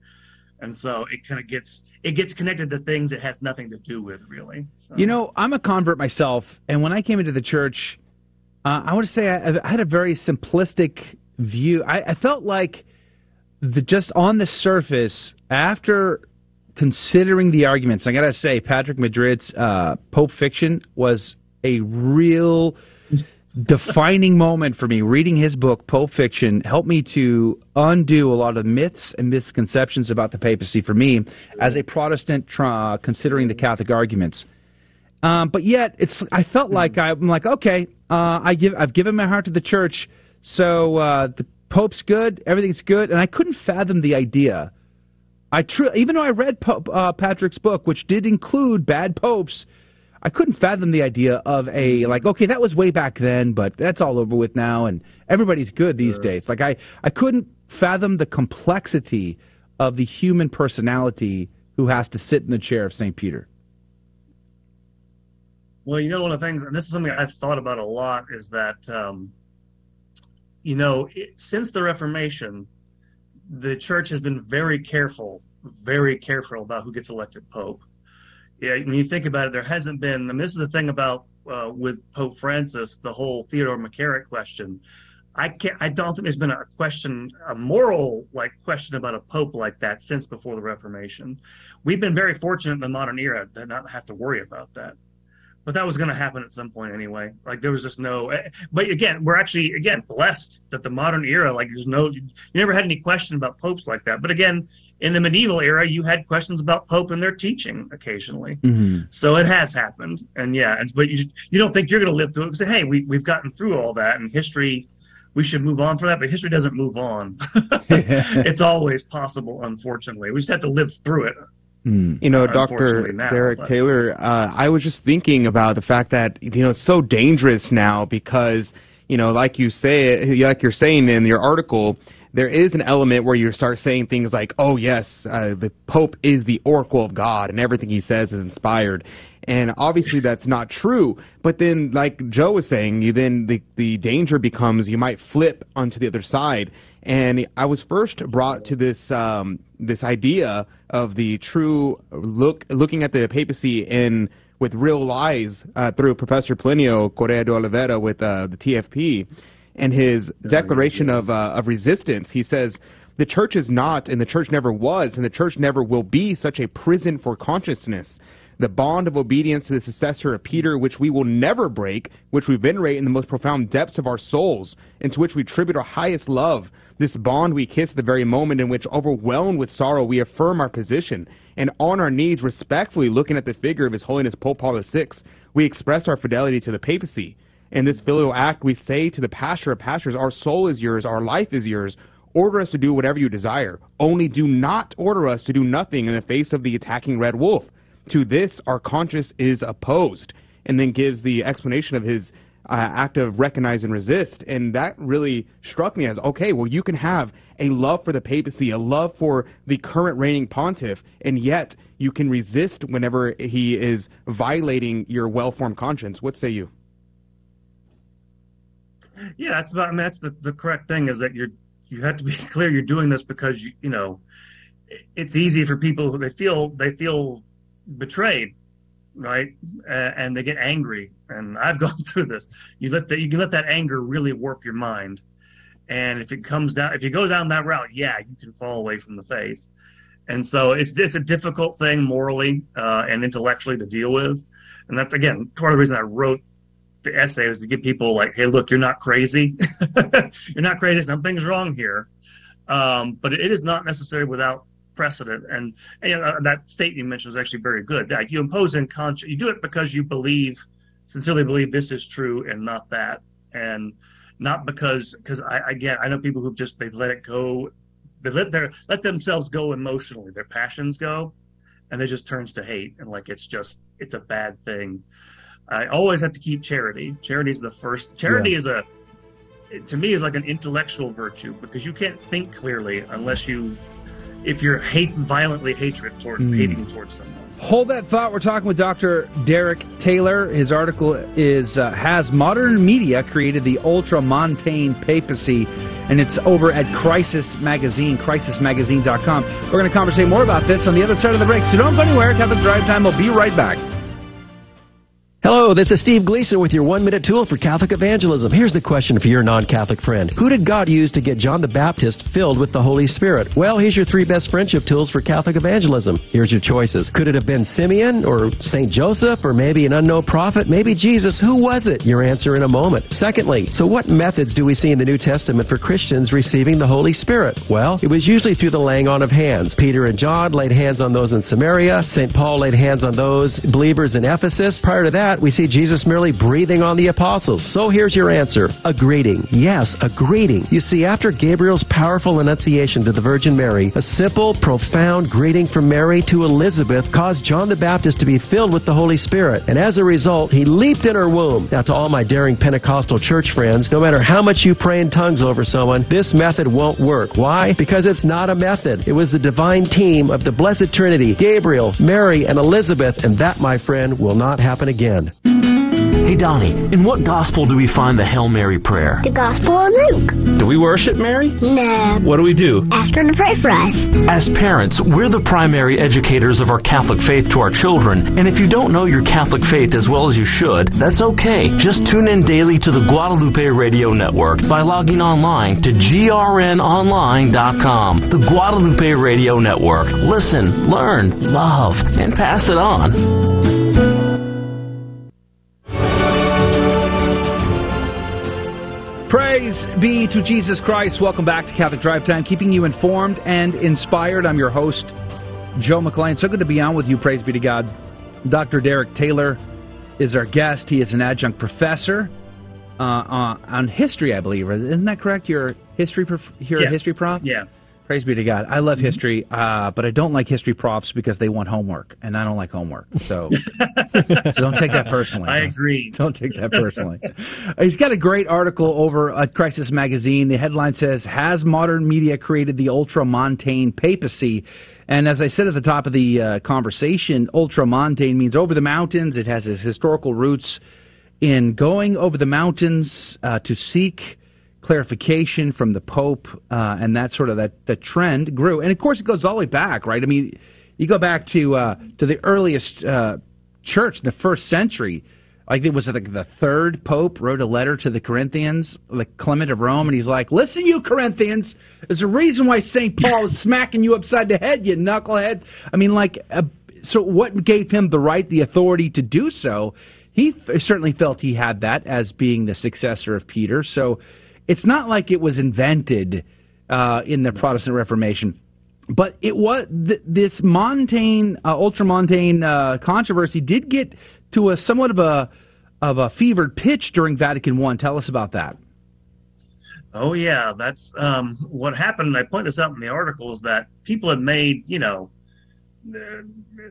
and so it kind of gets it gets connected to things it has nothing to do with really. So. You know, I'm a convert myself, and when I came into the church, uh, I to say I, I, had a very simplistic view. I, I felt like the just on the surface after considering the arguments, I gotta say Patrick Madrid's uh, Pope Fiction was a real defining moment for me. Reading his book, Pope Fiction, helped me to undo a lot of myths and misconceptions about the papacy for me as a Protestant tra- considering the Catholic arguments. Um, but yet, it's I felt like I'm like, okay, uh, I give I've given my heart to the church, so uh, the Pope's good, everything's good, and I couldn't fathom the idea. I tr- even though I read Pope, uh, Patrick's book, which did include bad popes, I couldn't fathom the idea of a like okay that was way back then but that's all over with now and everybody's good these sure. days like I I couldn't fathom the complexity of the human personality who has to sit in the chair of St. Peter. Well, you know one of the things and this is something I've thought about a lot is that um, you know it, since the Reformation the church has been very careful very careful about who gets elected pope yeah, when you think about it, there hasn't been. I mean, this is the thing about uh, with Pope Francis, the whole Theodore McCarrick question. I can't. I don't think there's been a question, a moral like question about a pope like that since before the Reformation. We've been very fortunate in the modern era to not have to worry about that but that was going to happen at some point anyway. Like there was just no. Eh, but again, we're actually again blessed that the modern era, like there's no, you never had any question about popes like that. But again, in the medieval era, you had questions about pope and their teaching occasionally. Mm-hmm. So it has happened, and yeah, but you you don't think you're going to live through it? Because hey, we we've gotten through all that, and history we should move on for that, but history doesn't move on. <laughs> <laughs> it's always possible, unfortunately. We just have to live through it. You know, Dr. Now, Derek but- Taylor, uh, I was just thinking about the fact that, you know, it's so dangerous now because, you know, like you say, like you're saying in your article, there is an element where you start saying things like, oh, yes, uh, the Pope is the oracle of God and everything he says is inspired. And obviously that's not true. But then, like Joe was saying, you then the, the danger becomes you might flip onto the other side. And I was first brought to this um, this idea of the true look looking at the papacy in with real eyes uh, through Professor Plinio Correa de Oliveira with uh, the TFP and his declaration of uh, of resistance. He says the church is not, and the church never was, and the church never will be such a prison for consciousness. The bond of obedience to the successor of Peter, which we will never break, which we venerate in the most profound depths of our souls, and to which we tribute our highest love. This bond we kiss the very moment in which, overwhelmed with sorrow, we affirm our position, and on our knees, respectfully looking at the figure of His Holiness Pope Paul VI, we express our fidelity to the papacy. In this filial act, we say to the pastor of pastors, Our soul is yours, our life is yours. Order us to do whatever you desire. Only do not order us to do nothing in the face of the attacking red wolf. To this, our conscience is opposed. And then gives the explanation of his uh, act of recognize and resist. And that really struck me as okay, well, you can have a love for the papacy, a love for the current reigning pontiff, and yet you can resist whenever he is violating your well formed conscience. What say you? Yeah, that's about. I mean, that's the, the correct thing is that you're you have to be <laughs> clear you're doing this because you you know it's easy for people they feel they feel betrayed, right? Uh, and they get angry. And I've <laughs> gone through this. You let that you can let that anger really warp your mind. And if it comes down, if you go down that route, yeah, you can fall away from the faith. And so it's it's a difficult thing morally uh, and intellectually to deal with. And that's again part of the reason I wrote the essay was to give people like, hey, look, you're not crazy. <laughs> you're not crazy. Something's wrong here. Um, but it is not necessarily without precedent. And, and know, that statement you mentioned was actually very good. Like you impose in conscience, you do it because you believe, sincerely believe this is true and not that. And not because, because I, again, I know people who've just, they let it go. They let their, let themselves go emotionally. Their passions go and it just turns to hate. And like, it's just, it's a bad thing. I always have to keep charity. Charity is the first. Charity Yeah. is a, it- to me, is like an intellectual virtue because you can't think clearly unless you, if you're hate violently hatred toward Mm. hating towards someone. Hold that thought. We're talking with Dr. Derek Taylor. His article is uh, Has Modern Media Created the Ultramontane Papacy? And it's over at Crisis Magazine, crisismagazine.com. We're going to conversate more about this on the other side of the break. So don't go anywhere. Catholic Drive Time We'll be right back. Hello, this is Steve Gleason with your one minute tool for Catholic evangelism. Here's the question for your non Catholic friend Who did God use to get John the Baptist filled with the Holy Spirit? Well, here's your three best friendship tools for Catholic evangelism. Here's your choices. Could it have been Simeon or St. Joseph or maybe an unknown prophet? Maybe Jesus? Who was it? Your answer in a moment. Secondly, so what methods do we see in the New Testament for Christians receiving the Holy Spirit? Well, it was usually through the laying on of hands. Peter and John laid hands on those in Samaria. St. Paul laid hands on those believers in Ephesus. Prior to that, we see Jesus merely breathing on the apostles. So here's your answer. A greeting. Yes, a greeting. You see, after Gabriel's powerful annunciation to the Virgin Mary, a simple, profound greeting from Mary to Elizabeth caused John the Baptist to be filled with the Holy Spirit. And as a result, he leaped in her womb. Now, to all my daring Pentecostal church friends, no matter how much you pray in tongues over someone, this method won't work. Why? Because it's not a method. It was the divine team of the Blessed Trinity, Gabriel, Mary, and Elizabeth, and that, my friend, will not happen again. Hey Donnie, in what gospel do we find the Hail Mary prayer? The Gospel of Luke. Do we worship Mary? No. What do we do? Ask her to pray for us. As parents, we're the primary educators of our Catholic faith to our children, and if you don't know your Catholic faith as well as you should, that's okay. Just tune in daily to the Guadalupe Radio Network by logging online to grnonline.com. The Guadalupe Radio Network. Listen, learn, love, and pass it on. Praise be to Jesus Christ. Welcome back to Catholic Drive Time, keeping you informed and inspired. I'm your host, Joe McClain. So good to be on with you. Praise be to God. Dr. Derek Taylor is our guest. He is an adjunct professor uh, on, on history, I believe. Isn't that correct? Your history, prof- your Yeah. history prof. Yeah. Praise be to God. I love history, uh, but I don't like history props because they want homework, and I don't like homework. So, <laughs> so don't take that personally. I agree. <laughs> Don't take that personally. He's got a great article over at Crisis Magazine. The headline says, Has modern media created the ultramontane papacy? And as I said at the top of the uh, conversation, ultramontane means over the mountains. It has its historical roots in going over the mountains uh, to seek clarification from the Pope, uh, and that sort of that the trend grew. And of course, it goes all the way back, right? I mean, you go back to uh, to the earliest uh, church, the first century. Like it was like the third Pope wrote a letter to the Corinthians, like Clement of Rome, and he's like, "Listen, you Corinthians, there's a reason why Saint Paul is smacking you upside the head, you knucklehead." I mean, like, uh, so what gave him the right, the authority to do so? He f- certainly felt he had that as being the successor of Peter. So it's not like it was invented uh, in the Protestant Reformation, but it was th- this montane, uh, ultramontane uh, controversy did get to a somewhat of a of a fevered pitch during Vatican One. Tell us about that. Oh yeah, that's um, what happened. And I point this out in the article is that people had made, you know, uh,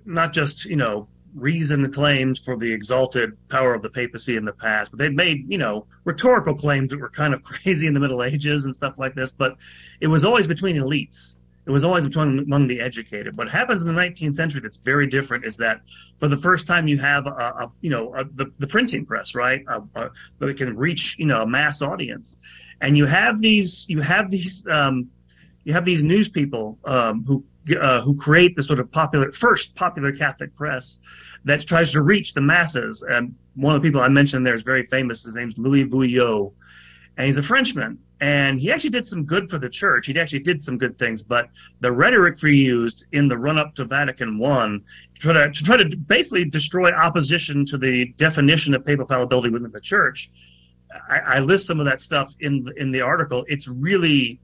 not just you know reasoned claims for the exalted power of the papacy in the past, but they'd made you know rhetorical claims that were kind of <laughs> crazy in the Middle Ages and stuff like this. But it was always between elites. It was always between among the educated. What happens in the 19th century that's very different is that for the first time you have a, a you know a, the, the printing press, right, a, that can reach you know a mass audience, and you have these you have these um, you have these news people um, who uh, who create the sort of popular first popular Catholic press that tries to reach the masses. And one of the people I mentioned there is very famous. His name's Louis Veuillot, and he's a Frenchman. And he actually did some good for the church. He actually did some good things, but the rhetoric he used in the run up to Vatican I to try to, to try to basically destroy opposition to the definition of papal fallibility within the church. I, I list some of that stuff in in the article. It's really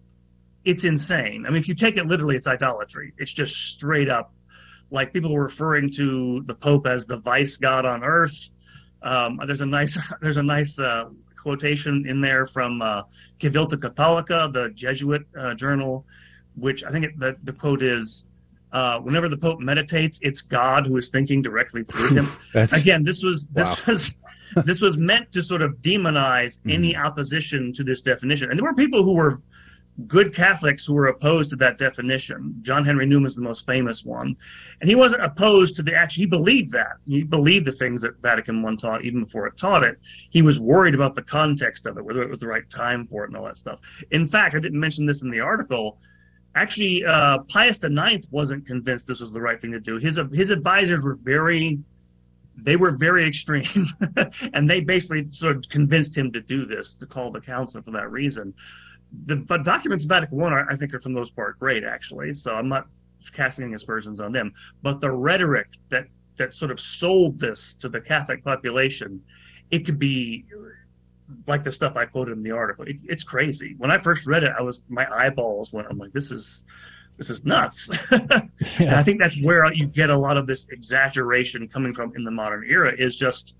it's insane. I mean, if you take it literally, it's idolatry. It's just straight up like people were referring to the Pope as the vice god on earth. Um, there's a nice <laughs> there's a nice uh, quotation in there from uh, Civilta Cattolica, the Jesuit uh, journal, which I think it, the the quote is. Uh, whenever the Pope meditates, it's God who is thinking directly through him. Again, this was this Wow. was this was meant to sort of demonize <laughs> any opposition to this definition. And there were people who were good Catholics who were opposed to that definition. John Henry Newman's the most famous one. And he wasn't opposed to the action. He believed that. He believed the things that Vatican I taught even before it taught it. He was worried about the context of it, whether it was the right time for it and all that stuff. In fact, I didn't mention this in the article. Actually, uh, Pius IX wasn't convinced this was the right thing to do. His, his advisors were very, they were very extreme <laughs> and they basically sort of convinced him to do this, to call the council for that reason. The but documents of Vatican One, are, I think, are for the most part great, actually. So I'm not casting any aspersions on them. But the rhetoric that that sort of sold this to the Catholic population, it could be like the stuff I quoted in the article. It, it's crazy. When I first read it, I was my eyeballs went. I'm like, this is this is nuts. <laughs> and I think that's where you get a lot of this exaggeration coming from in the modern era. Is just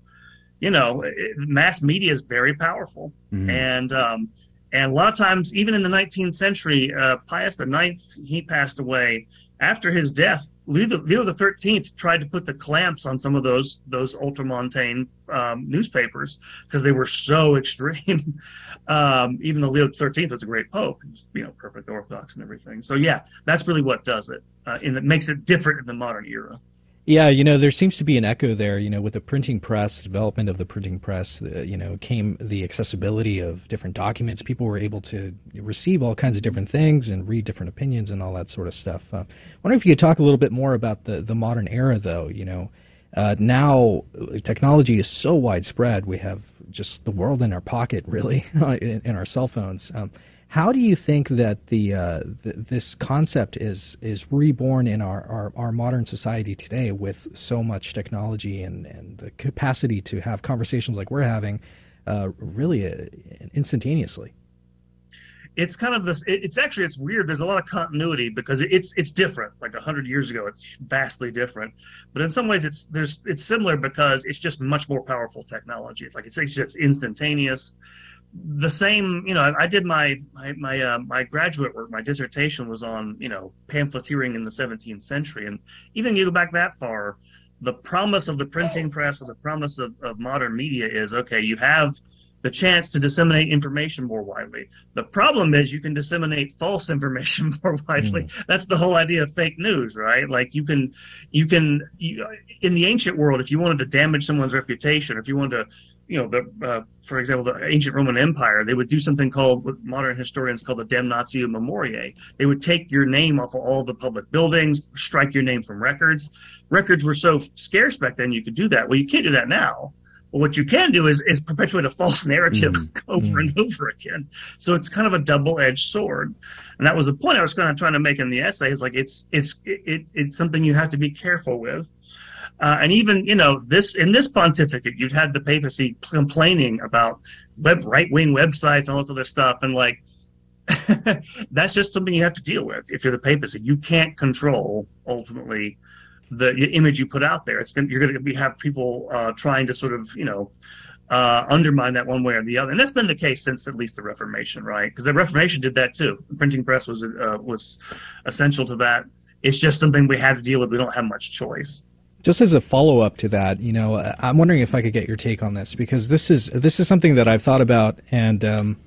you know, it, mass media is very powerful, and um, and a lot of times, even in the 19th century, uh, Pius IX he passed away. After his death, Leo, Thirteenth tried to put the clamps on some of those those ultramontane um, newspapers because they were so <laughs> extreme. um, even though Leo Thirteenth was a great pope, you know, perfect Orthodox and everything. So yeah, that's really what does it, uh, and it makes it different in the modern era. Yeah, you know, there seems to be an echo there. You know, with the printing press, development of the printing press, uh, you know, came the accessibility of different documents. People were able to receive all kinds of different things and read different opinions and all that sort of stuff. Uh, I wonder if you could talk a little bit more about the the modern era, though. You know, uh, now technology is so widespread. We have just the world in our pocket, really, <laughs> in, in our cell phones. Um, how do you think that the, uh, th- this concept is is reborn in our, our, our modern society today with so much technology and, and the capacity to have conversations like we're having, uh, really uh, instantaneously? it's kind of this. It's actually it's weird. There's a lot of continuity because it's it's different. Like hundred years ago, it's vastly different. But in some ways, it's there's it's similar because it's just much more powerful technology. It's like it's, it's just instantaneous. The same, you know, I, did my my my, uh, my graduate work, my dissertation was on you know pamphleteering in the 17th century, and even you go back that far, the promise of the printing press or the promise of, of modern media is okay, you have the chance to disseminate information more widely. The problem is you can disseminate false information <laughs> more widely. Mm. That's the whole idea of fake news, right? Like you can, you can, you, in the ancient world, if you wanted to damage someone's reputation, if you wanted to, you know, the, uh, for example, the ancient Roman Empire, they would do something called, what modern historians call the damnatio memoriae. They would take your name off of all the public buildings, strike your name from records. Records were so scarce back then you could do that. Well, you can't do that now. But what you can do is, is perpetuate a false narrative mm. <laughs> over mm. and over again. So it's kind of a double-edged sword. And that was the point I was kind of trying to make in the essay is like it's, it's, it, it's something you have to be careful with. Uh, and even, you know, this, in this pontificate, you've had the papacy complaining about web, right-wing websites and all this other stuff. And like, <laughs> that's just something you have to deal with if you're the papacy. You can't control ultimately the image you put out there. It's gonna, you're going to be have people uh, trying to sort of you know uh, undermine that one way or the other, and that's been the case since at least the Reformation, right? Because the Reformation did that too. The printing press was uh, was essential to that. It's just something we had to deal with. We don't have much choice. Just as a follow up to that, you know, I'm wondering if I could get your take on this because this is this is something that I've thought about and. Um,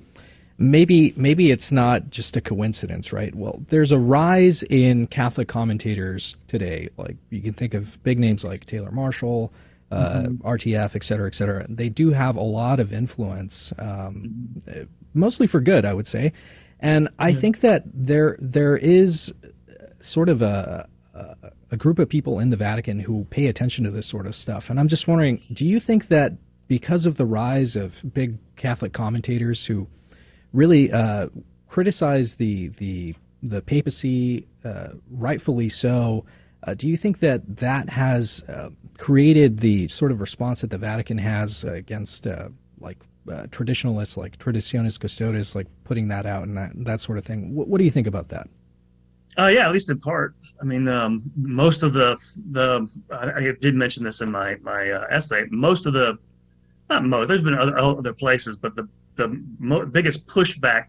maybe maybe it's not just a coincidence, right? Well, there's a rise in Catholic commentators today. Like you can think of big names like Taylor Marshall, uh, mm-hmm. RTF, et cetera, et cetera. They do have a lot of influence, um, mm-hmm. mostly for good, I would say. And I yeah. think that there there is sort of a, a a group of people in the Vatican who pay attention to this sort of stuff. And I'm just wondering, do you think that because of the rise of big Catholic commentators who really uh, the the the papacy, uh, rightfully so. Uh, do you think that that has uh, created the sort of response that the Vatican has against uh, like uh, traditionalists, like Traditionis Custodes, like putting that out and that that sort of thing? What, what do you think about that? Uh, yeah, at least in part. I mean, um, most of the the I, I did mention this in my my uh, essay. Most of the not most. There's been other, other places, but the the mo- biggest pushback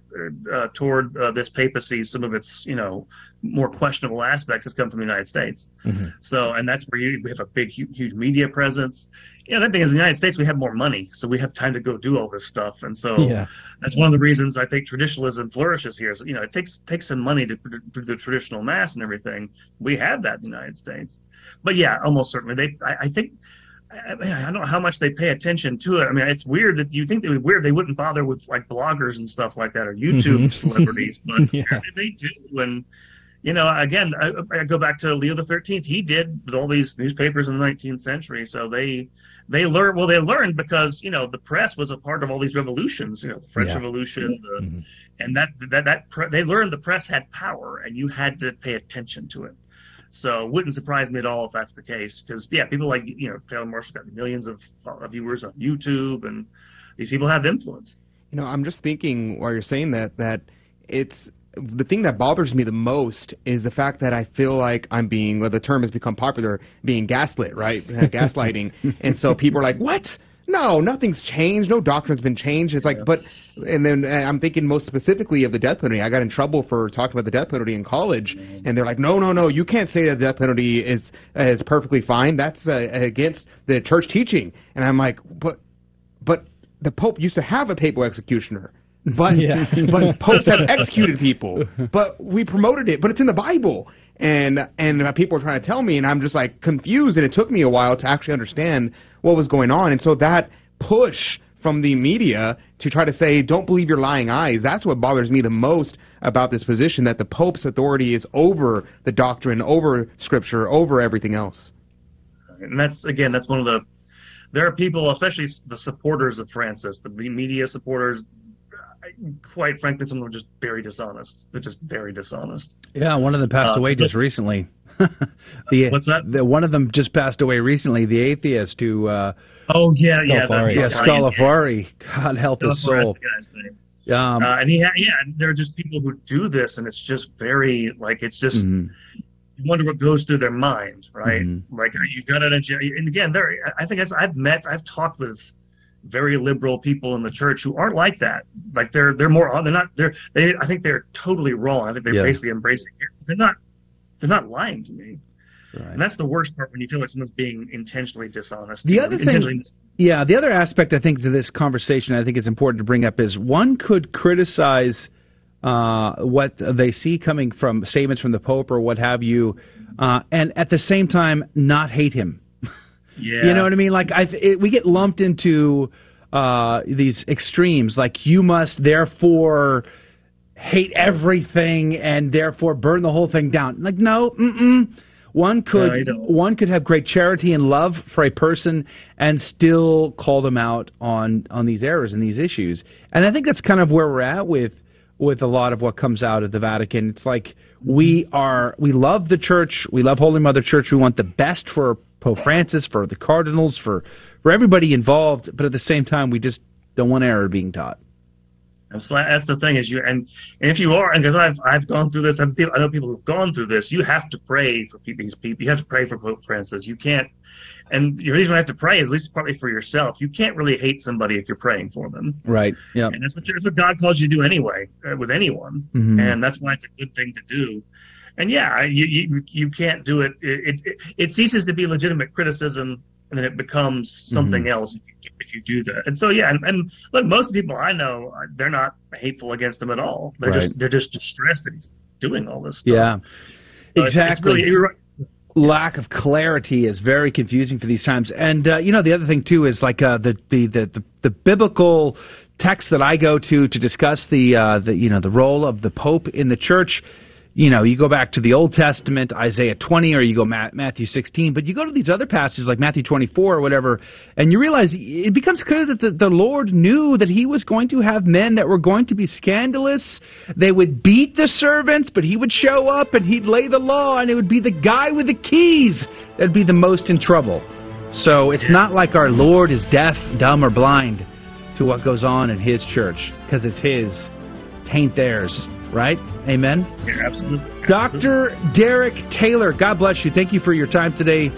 uh, toward uh, this papacy, some of its you know more questionable aspects, has come from the United States. Mm-hmm. So, and that's where you, we have a big, huge, huge media presence. You know, that thing is, in the United States, we have more money, so we have time to go do all this stuff, and so yeah. that's one of the reasons I think traditionalism flourishes here. So, you know, it takes takes some money to do the traditional mass and everything. We have that in the United States, but yeah, almost certainly they. I, I think I, <clears throat> I don't know how much they pay attention to it. I mean, it's weird that you think they would weird they wouldn't bother with like bloggers and stuff like that or YouTube mm-hmm. celebrities, <laughs> but yeah. they do. And you know, again, I, I go back to Leo the Thirteenth. He did with all these newspapers in the 19th century, so they they learned. Well, they learned because you know the press was a part of all these revolutions. You know, the French yeah. Revolution, the, mm-hmm. and that that that pre- they learned the press had power, and you had to pay attention to it. So it wouldn't surprise me at all if that's the case. Because yeah, people like you know Taylor Marshall's got millions of uh, viewers on YouTube, and these people have influence. You know, I'm just thinking while you're saying that that it's the thing that bothers me the most is the fact that I feel like I'm being, well, the term has become popular, being gaslit, right? <laughs> Gaslighting. and so people are like, what? No, nothing's changed. No doctrine's been changed. It's like, yeah. but, and then uh, I'm thinking most specifically of the death penalty. I got in trouble for talking about the death penalty in college, mm-hmm. and they're like, no, no, no, you can't say that the death penalty is is perfectly fine. That's uh, against the church teaching. And I'm like, but, but the Pope used to have a papal executioner. But <laughs> yeah. <laughs> but popes have executed people. But we promoted it. But it's in the Bible and and people are trying to tell me, and I'm just like confused. And it took me a while to actually understand what was going on. And so that push from the media to try to say, "Don't believe your lying eyes," that's what bothers me the most about this position that the Pope's authority is over the doctrine, over Scripture, over everything else. And that's again, that's one of the there are people, especially the supporters of Francis, the media supporters, quite frankly, some of them are just very dishonest. They're just very dishonest. Yeah, one of them passed uh, away just recently. <laughs> the, What's that? The, one of them just passed away recently. The atheist who. Uh, oh yeah, yeah, yeah, Scalafari. God help his soul. Um, uh, and he, ha- yeah, and there are just people who do this, and it's just very like it's just. Mm-hmm. You wonder what goes through their mind, right? Like you've got it, and again, there. I think as I've met, I've talked with very liberal people in the church who aren't like that. Like they're they're more they're not they're they I think they're totally wrong. I think they're Yeah. basically embracing it. They're not they're not lying to me. And that's the worst part when you feel like someone's being intentionally dishonest. The other thing, yeah, the other aspect I think to this conversation I think is important to bring up is one could criticize uh, what they see coming from statements from the Pope or what have you, uh, and at the same time not hate him. <laughs> Yeah. You know what I mean? Like I, it, we get lumped into uh, these extremes. Like you must therefore hate everything and therefore burn the whole thing down. Like no, mm-mm. One could one could have great charity and love for a person and still call them out on on these errors and these issues. And I think that's kind of where we're at with with a lot of what comes out of the Vatican. It's like we are we love the church, we love Holy Mother Church, we want the best for Pope Francis, for the cardinals, for for everybody involved, but at the same time we just don't want error being taught. That's, that's the thing is you and, and if you are and because I've I've gone through this I've, people- I know people who've gone through this you have to pray for these people you have to pray for Pope Francis you can't and the reason you have to pray is at least partly for yourself you can't really hate somebody if you're praying for them Right. Yeah. and that's what that's what God calls you to do anyway uh, with anyone Mhm. and that's why it's a good thing to do and yeah you you you can't do it it it, it ceases to be legitimate criticism and then it becomes something Mhm. else if you, if you do that. And so yeah, and, and look, most people I know uh, they're not hateful against him at all. They're Right. just they're just distressed that he's doing all this stuff. Yeah. So it's- exactly. It's really, lack of clarity is very confusing for these times. And uh, you know, the other thing too is like uh, the, the the the the biblical text that I go to to discuss the uh, the you know the role of the Pope in the Church. You know, you go back to the Old Testament, Isaiah 20, or you go Ma- Matthew 16, but you go to these other passages like Matthew 24 or whatever, and you realize it becomes clear that the, the Lord knew that He was going to have men that were going to be scandalous. They would beat the servants, but He would show up and He'd lay the law, and it would be the guy with the keys that'd be the most in trouble. So it's not like our Lord is deaf, dumb, or blind to what goes on in His church, because it's His, taint theirs, right? Amen? Yeah, absolutely. Dr. Derek Taylor, God bless you. Thank you for your time today.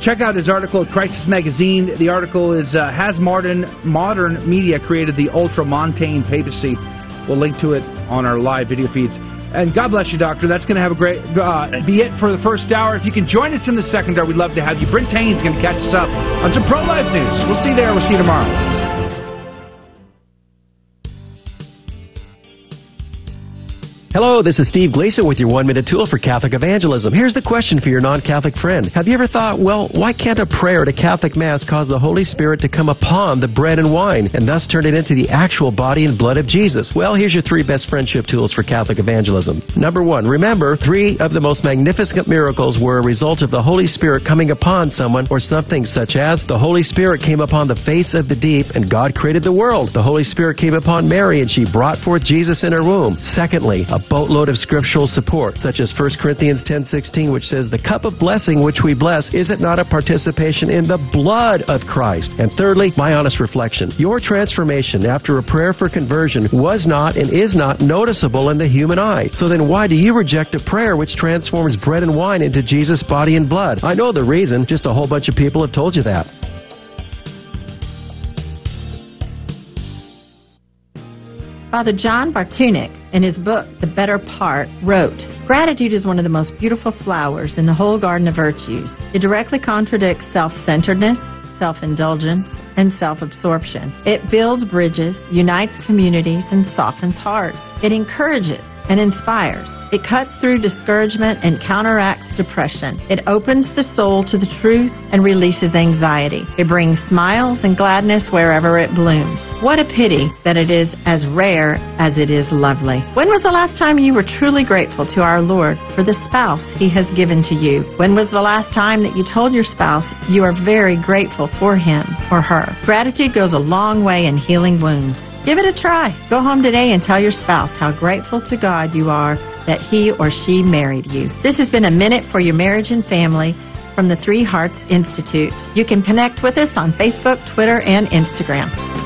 Check out his article at Crisis Magazine. The article is uh, Has Modern Modern Media Created the Ultramontane Papacy? We'll link to it on our live video feeds. And God bless you, Doctor. That's going to have a great uh, be it for the first hour. If you can join us in the second hour, we'd love to have you. Brent Tane's going to catch us up on some pro life news. We'll see you there. We'll see you tomorrow. Hello, this is Steve Gleason with your one minute tool for Catholic evangelism. Here's the question for your non Catholic friend. Have you ever thought, well, why can't a prayer at a Catholic Mass cause the Holy Spirit to come upon the bread and wine and thus turn it into the actual body and blood of Jesus? Well, here's your three best friendship tools for Catholic evangelism. Number one, remember, three of the most magnificent miracles were a result of the Holy Spirit coming upon someone or something, such as the Holy Spirit came upon the face of the deep and God created the world. The Holy Spirit came upon Mary and she brought forth Jesus in her womb. Secondly, a boatload of scriptural support, such as 1 Corinthians 10:16, which says, "The cup of blessing which we bless, is it not a participation in the blood of Christ?" And thirdly, my honest reflection: your transformation after a prayer for conversion was not and is not noticeable in the human eye. So then, why do you reject a prayer which transforms bread and wine into Jesus' body and blood? I know the reason. Just a whole bunch of people have told you that. Father John Bartunek, in his book, The Better Part, wrote Gratitude is one of the most beautiful flowers in the whole garden of virtues. It directly contradicts self centeredness, self indulgence, and self absorption. It builds bridges, unites communities, and softens hearts. It encourages and inspires. It cuts through discouragement and counteracts depression. It opens the soul to the truth and releases anxiety. It brings smiles and gladness wherever it blooms. What a pity that it is as rare as it is lovely. When was the last time you were truly grateful to our Lord for the spouse He has given to you? When was the last time that you told your spouse you are very grateful for him or her? Gratitude goes a long way in healing wounds. Give it a try. Go home today and tell your spouse how grateful to God you are that he or she married you. This has been a minute for your marriage and family from the Three Hearts Institute. You can connect with us on Facebook, Twitter, and Instagram.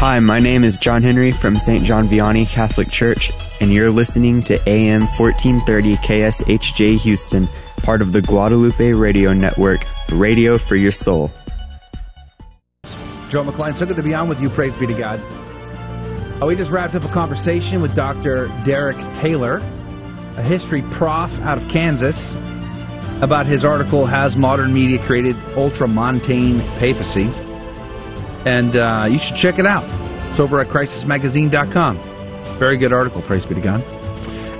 Hi, my name is John Henry from St. John Vianney Catholic Church, and you're listening to AM 1430 KSHJ Houston, part of the Guadalupe Radio Network, radio for your soul. Joe McClain, so good to be on with you. Praise be to God. Oh, we just wrapped up a conversation with Dr. Derek Taylor, a history prof out of Kansas, about his article, Has Modern Media Created Ultramontane Papacy? And uh, you should check it out. It's over at crisismagazine.com. Very good article, praise be to God.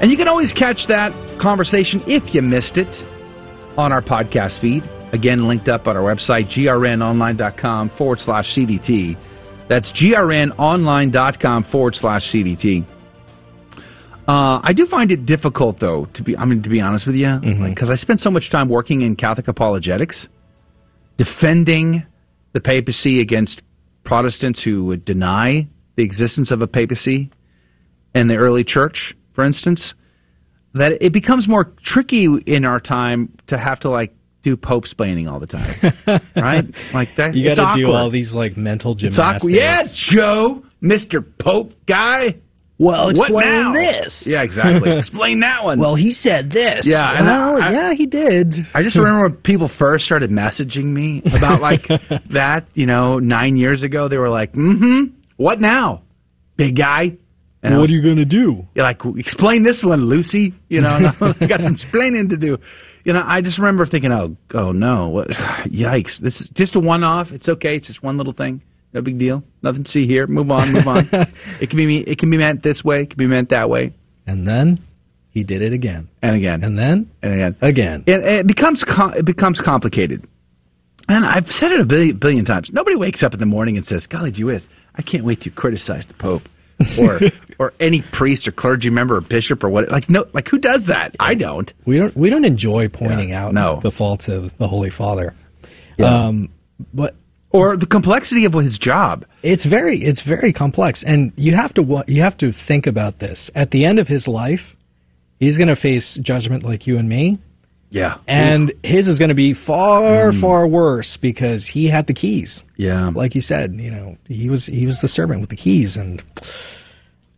And you can always catch that conversation if you missed it on our podcast feed. Again, linked up on our website, grnonline.com forward slash CDT. That's grnonline.com forward slash CDT. Uh, I do find it difficult, though, to be I mean to be honest with you, because Mm-hmm. I spent so much time working in Catholic apologetics, defending the papacy against Protestants who would deny the existence of a papacy in the early church, for instance, that it becomes more tricky in our time to have to like do pope splaining all the time, <laughs> right? Like that. You got to do all these like mental gymnastics. Yes, Joe, Mister Pope guy. Well, what explain now? this. Yeah, exactly. <laughs> explain that one. Well, he said this. Yeah, Well, I- yeah, he did. I just remember when people first started messaging me about like <laughs> that, you know, nine years ago. They were like, "Mm-hmm. What now, big guy?" And what was- are you gonna do? You're like, explain this one, Lucy. You know, <laughs> I got some explaining to do. You know, I just remember thinking, oh, oh no, what? <sighs> Yikes! This is just a one-off. It's okay. It's just one little thing. No big deal. Nothing to see here. Move on. Move on. <laughs> it can be it can be meant this way. It can be meant that way. And then he did it again. And again. And then and again. Again. It, it becomes com- it becomes complicated. And I've said it a billion, billion times. Nobody wakes up in the morning and says, "Golly, gee whiz, I can't wait to criticize the Pope." or <laughs> or any priest or clergy member or bishop or what like no like who does that i don't We don't we don't enjoy pointing out no. the faults of the Holy Father. Yeah. Um, but or the complexity of his job. It's very it's very complex, and you have to you have to think about this. At the end of his life, he's going to face judgment like you and me, yeah and his is going to be far Mm. far worse because he had the keys. Yeah, like you said, you know he was he was the servant with the keys, and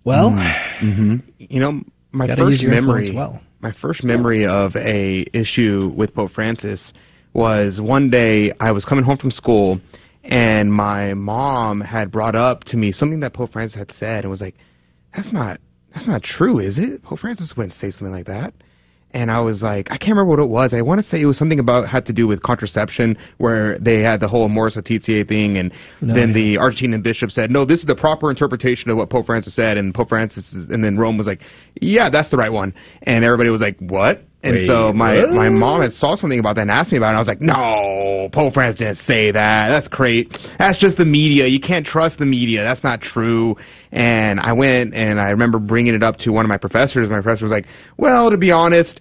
well, mm-hmm. You know, my first memory, well. my first memory of a issue with Pope Francis was one day I was coming home from school, and my mom had brought up to me something that Pope Francis had said, and was like, "That's not that's not true, is it? Pope Francis wouldn't say something like that." And I was like, I can't remember what it was. I want to say it was something about had to do with contraception, where they had the whole Amoris Laetitia thing, and No, then yeah. the Argentinian bishop said, "No, this is the proper interpretation of what Pope Francis said." And Pope Francis, is, and then Rome was like, "Yeah, that's the right one." And everybody was like, "What?" And Wait, so my what? my mom had saw something about that and asked me about it. And I was like, "No, Pope Francis didn't say that. That's great. That's just the media. You can't trust the media. That's not true." And I went and I remember bringing it up to one of my professors. My professor was like, "Well, to be honest."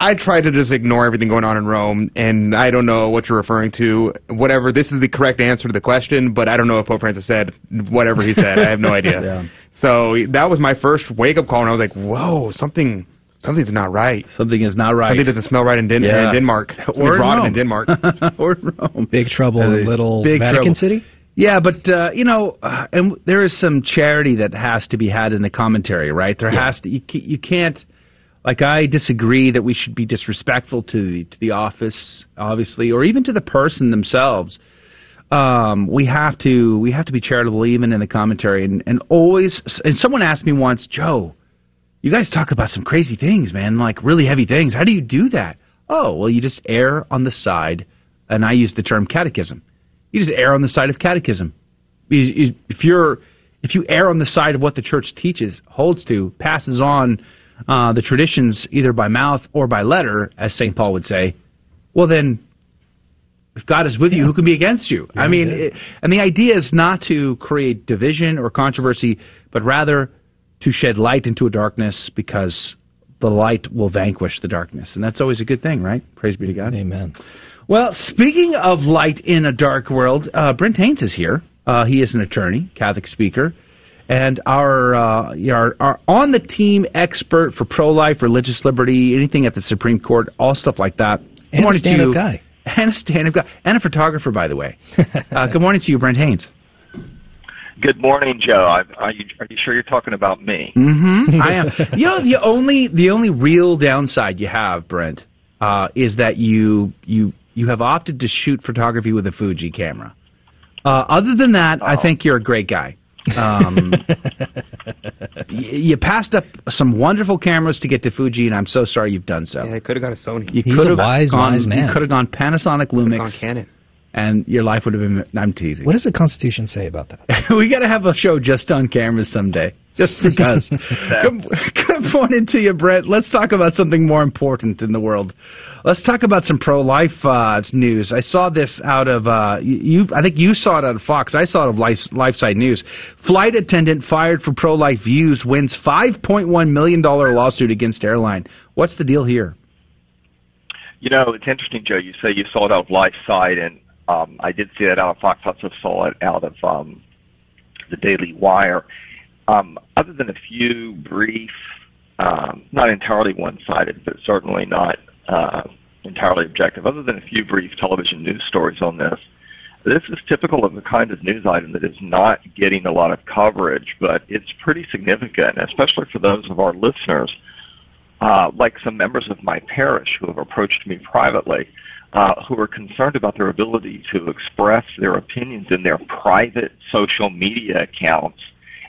I try to just ignore everything going on in Rome, and I don't know what you're referring to. Whatever, this is the correct answer to the question, but I don't know if Pope Francis said whatever he said. I have no <laughs> idea. Yeah. So that was my first wake up call, and I was like, "Whoa, something, something's not right. Something is not right. Something doesn't smell right in, Den- Yeah. in Denmark. <laughs> Or Something in Rome. <laughs> in Denmark." or Rome. big trouble in little Big Vatican trouble. City. Yeah, but uh, you know, uh, and there is some charity that has to be had in the commentary, right? There has to. You, you can't. Like, I disagree that we should be disrespectful to the to the office, obviously, or even to the person themselves. Um, we have to we have to be charitable even in the commentary, and and always. And someone asked me once, Joe, you guys talk about some crazy things, man, like really heavy things. How do you do that? Oh, well, you just err on the side, and I use the term catechism. You just err on the side of catechism. If you're if you err on the side of what the church teaches, holds to, passes on uh, the traditions either by mouth or by letter, as St. Paul would say, well then, if God is with you, who can be against you? I mean, it, and the idea is not to create division or controversy, but rather to shed light into a darkness because the light will vanquish the darkness, and that's always a good thing, right? Praise be to God. Amen. Well, speaking of light in a dark world, uh, Brent Haynes is here. Uh, he is an attorney, Catholic speaker, and our, uh, our our on the team expert for pro life, religious liberty, anything at the Supreme Court, all stuff like that. Good And a morning to stand-up guy. <laughs> And a stand-up guy, and a photographer, by the way. <laughs> uh, good morning to you, Brent Haynes. Good morning, Joe. I, are you are you sure you're talking about me? Mm-hmm. I am. <laughs> You know, the only the only real downside you have, Brent, uh, is that you you you have opted to shoot photography with a Fuji camera. Uh, other than that, I think you're a great guy. Um, <laughs> y- you passed up some wonderful cameras to get to Fuji, and I'm so sorry you've done so. Yeah, I could have got a Sony. You He's could a have wise, gone, wise man. You could have gone Panasonic Lumix, gone Canon. And your life would have been. I'm teasing. What does the Constitution say about that? <laughs> we got to have a show just on cameras someday, just because. good, good morning to you, Brett. Let's talk about something more important in the world. Let's talk about some pro-life uh, news. I saw this out of uh, you. I think you saw it out of Fox. I saw it of Life, LifeSite News. Flight attendant fired for pro-life views wins 5.1 million dollar lawsuit against airline. What's the deal here? You know, it's interesting, Joe. You say you saw it out of Life Site, and um, I did see it out of Fox. I also saw it out of um, the Daily Wire. Um, other than a few brief, um, not entirely one-sided, but certainly not uh, entirely objective. Other than a few brief television news stories on this, this is typical of the kind of news item that is not getting a lot of coverage, but it's pretty significant, especially for those of our listeners uh, like some members of my parish who have approached me privately, uh, who are concerned about their ability to express their opinions in their private social media accounts.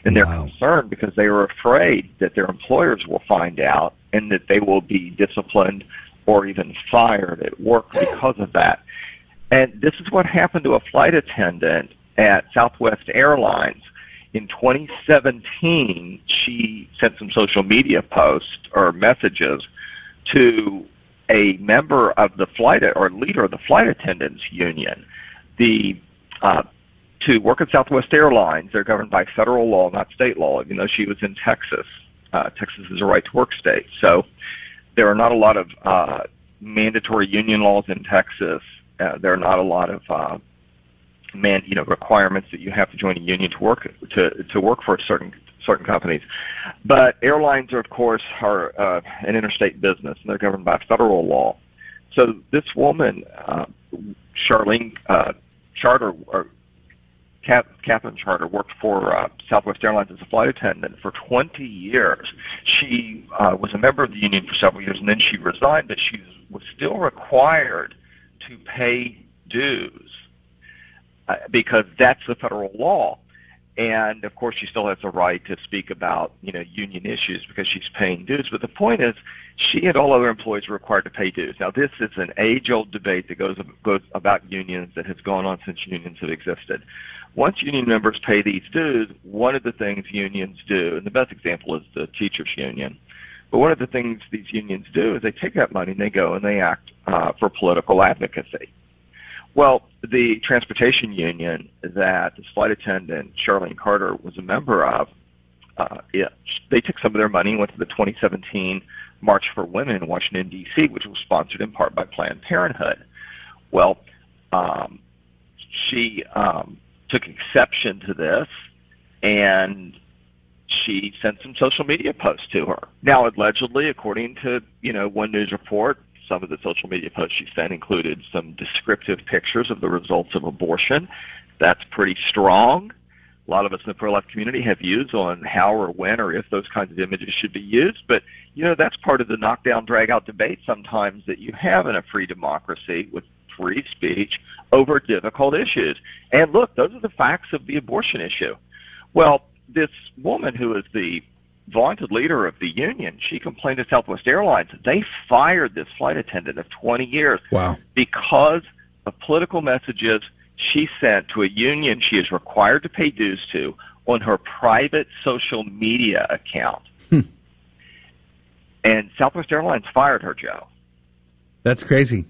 And they're concerned because they are afraid that their employers will find out and that they will be disciplined or even fired at work because of that. And this is what happened to a flight attendant at Southwest Airlines. In 2017, she sent some social media posts or messages to a member of the flight or leader of the flight attendants union. The uh, to work at Southwest Airlines, they're governed by federal law, not state law. Even though she was in Texas, uh, Texas is a right to work state, so there are not a lot of uh, mandatory union laws in Texas. Uh, there are not a lot of uh, man, you know, requirements that you have to join a union to work to to work for a certain certain companies. But airlines are, of course, are uh, an interstate business, and they're governed by federal law. So this woman, uh, Charlene uh, Charter, or Cap, Catherine Charter, worked for uh, Southwest Airlines as a flight attendant for 20 years. She uh, was a member of the union for several years, and then she resigned, but she was still required to pay dues uh, because that's the federal law. And of course, she still has the right to speak about you know union issues because she's paying dues. But the point is, she and all other employees are required to pay dues. Now, this is an age-old debate that goes goes about unions that has gone on since unions have existed. Once union members pay these dues, one of the things unions do, and the best example is the teachers union. But one of the things these unions do is they take that money and they go and they act uh, for political advocacy. Well, the transportation union that this flight attendant Charlene Carter was a member of, uh, they took some of their money and went to the 2017 March for Women in Washington D.C., which was sponsored in part by Planned Parenthood. Well, um, she um, took exception to this, and she sent some social media posts to her. Now, allegedly, according to you know one news report, some of the social media posts she sent included some descriptive pictures of the results of abortion. That's pretty strong. A lot of us in the pro-life community have views on how or when or if those kinds of images should be used, but you know that's part of the knockdown, drag-out debate sometimes that you have in a free democracy with free speech over difficult issues. And look, those are the facts of the abortion issue. Well, this woman who is the vaunted leader of the union, she complained to Southwest Airlines. They fired this flight attendant of 20 years Wow. because of political messages she sent to a union she is required to pay dues to on her private social media account. Hmm. And Southwest Airlines fired her, Joe. That's crazy.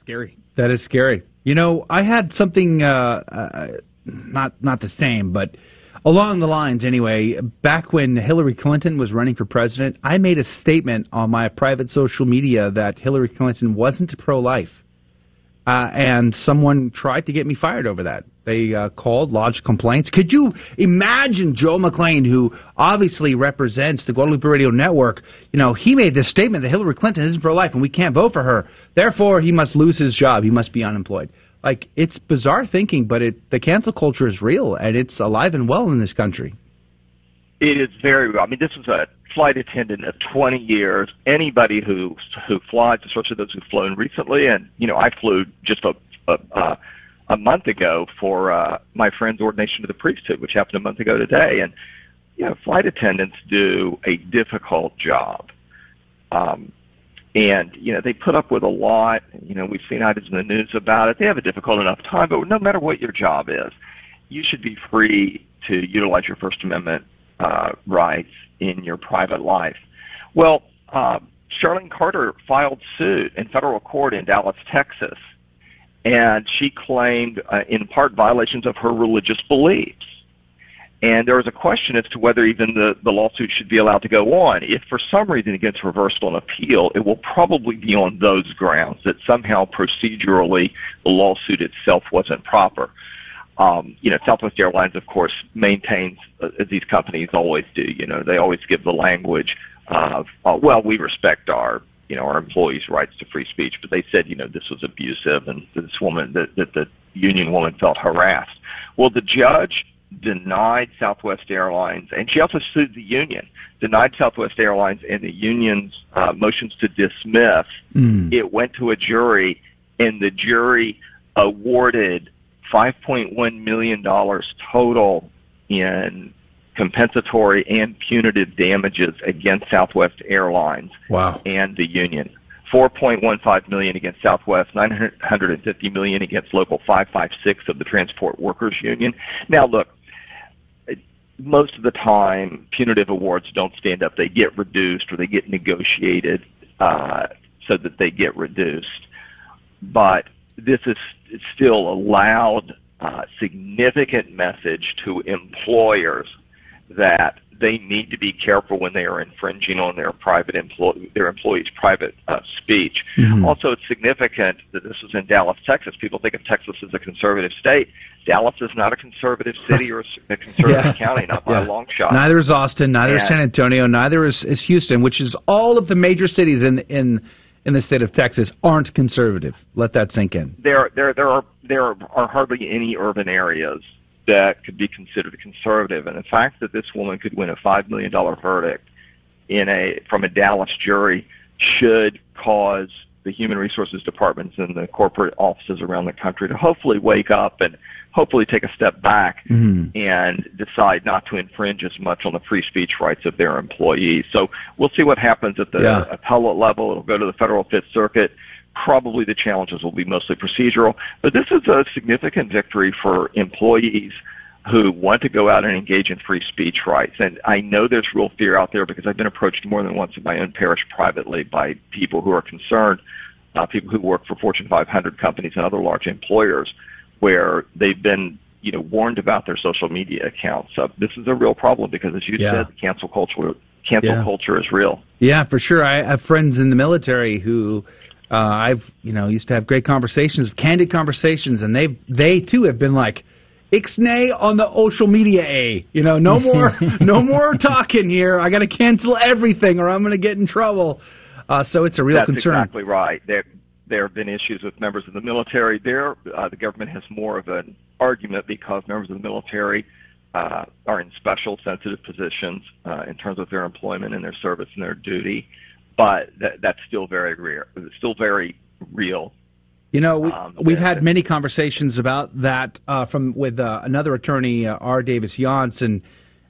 Scary. That is scary. You know, I had something uh, uh, not not the same, but Along the lines, anyway, back when Hillary Clinton was running for president, I made a statement on my private social media that Hillary Clinton wasn't pro life. Uh, and someone tried to get me fired over that. They uh, called, lodged complaints. Could you imagine Joe McClain, who obviously represents the Guadalupe Radio Network? You know, he made this statement that Hillary Clinton isn't pro-life and we can't vote for her. Therefore, he must lose his job. He must be unemployed. Like it's bizarre thinking, but it the cancel culture is real and it's alive and well in this country. It is very real. I mean, this was a flight attendant of 20 years. Anybody who who flies, especially those who've flown recently, and you know, I flew just a a, a month ago for uh, my friend's ordination to the priesthood, which happened a month ago today, and you know, flight attendants do a difficult job. Um, and you know they put up with a lot. You know we've seen items in the news about it. They have a difficult enough time, but no matter what your job is, you should be free to utilize your First Amendment uh, rights in your private life. Well, uh, Charlene Carter filed suit in federal court in Dallas, Texas, and she claimed, uh, in part, violations of her religious beliefs. And there was a question as to whether even the, the lawsuit should be allowed to go on. If for some reason it gets reversed on appeal, it will probably be on those grounds that somehow procedurally the lawsuit itself wasn't proper. Um, you know, Southwest Airlines, of course, maintains, uh, as these companies always do, you know, they always give the language of, uh, well, we respect our, you know, our employees' rights to free speech, but they said, you know, this was abusive and this woman, that, that the union woman felt harassed. Well, the judge denied Southwest Airlines, and she also sued the union, denied Southwest Airlines and the union's uh, motions to dismiss. Mm. It went to a jury, and the jury awarded $5.1 million total in compensatory and punitive damages against Southwest Airlines wow. and the union. 4.15 million against Southwest, 950 million against Local 556 of the Transport Workers Union. Now, look, most of the time, punitive awards don't stand up; they get reduced or they get negotiated uh, so that they get reduced. But this is still a loud, uh, significant message to employers that they need to be careful when they are infringing on their private employee their employees' private uh, speech. Mm-hmm. Also, it's significant that this was in Dallas, Texas. People think of Texas as a conservative state. Dallas is not a conservative city or a conservative <laughs> Yeah. county, not by Yeah. a long shot. Neither is Austin, neither is San Antonio, neither is, is Houston, which is all of the major cities in in in the state of Texas aren't conservative. Let that sink in. there there there are there are hardly any urban areas that could be considered conservative and the fact that this woman could win a five million dollar verdict in a from a Dallas jury should cause the human resources departments and the corporate offices around the country to hopefully wake up and hopefully take a step back Mhm. and decide not to infringe as much on the free speech rights of their employees. So we'll see what happens at the Yeah. appellate level. It'll go to the federal Fifth Circuit. Probably the challenges will be mostly procedural, but this is a significant victory for employees who want to go out and engage in free speech rights. And I know there's real fear out there because I've been approached more than once in my own parish privately by people who are concerned, uh, people who work for Fortune 500 companies and other large employers, where they've been you know warned about their social media accounts. So this is a real problem because, as you Yeah. said, cancel culture cancel Yeah. culture is real. Yeah, for sure. I have friends in the military who uh, I've you know used to have great conversations, candid conversations, and they they too have been like. Ixnay on the social media A. You know, no more, <laughs> no more talking here. I got to cancel everything, or I'm going to get in trouble. Uh, so it's a real That's concern. exactly right. There, there have been issues with members of the military. There, uh, the government has more of an argument because members of the military uh, are in special, sensitive positions uh, in terms of their employment and their service and their duty. But that, that's still very rare. Still very real. You know, we, Um, we've had many conversations about that uh, from with uh, another attorney, uh, R. Davis Younts, and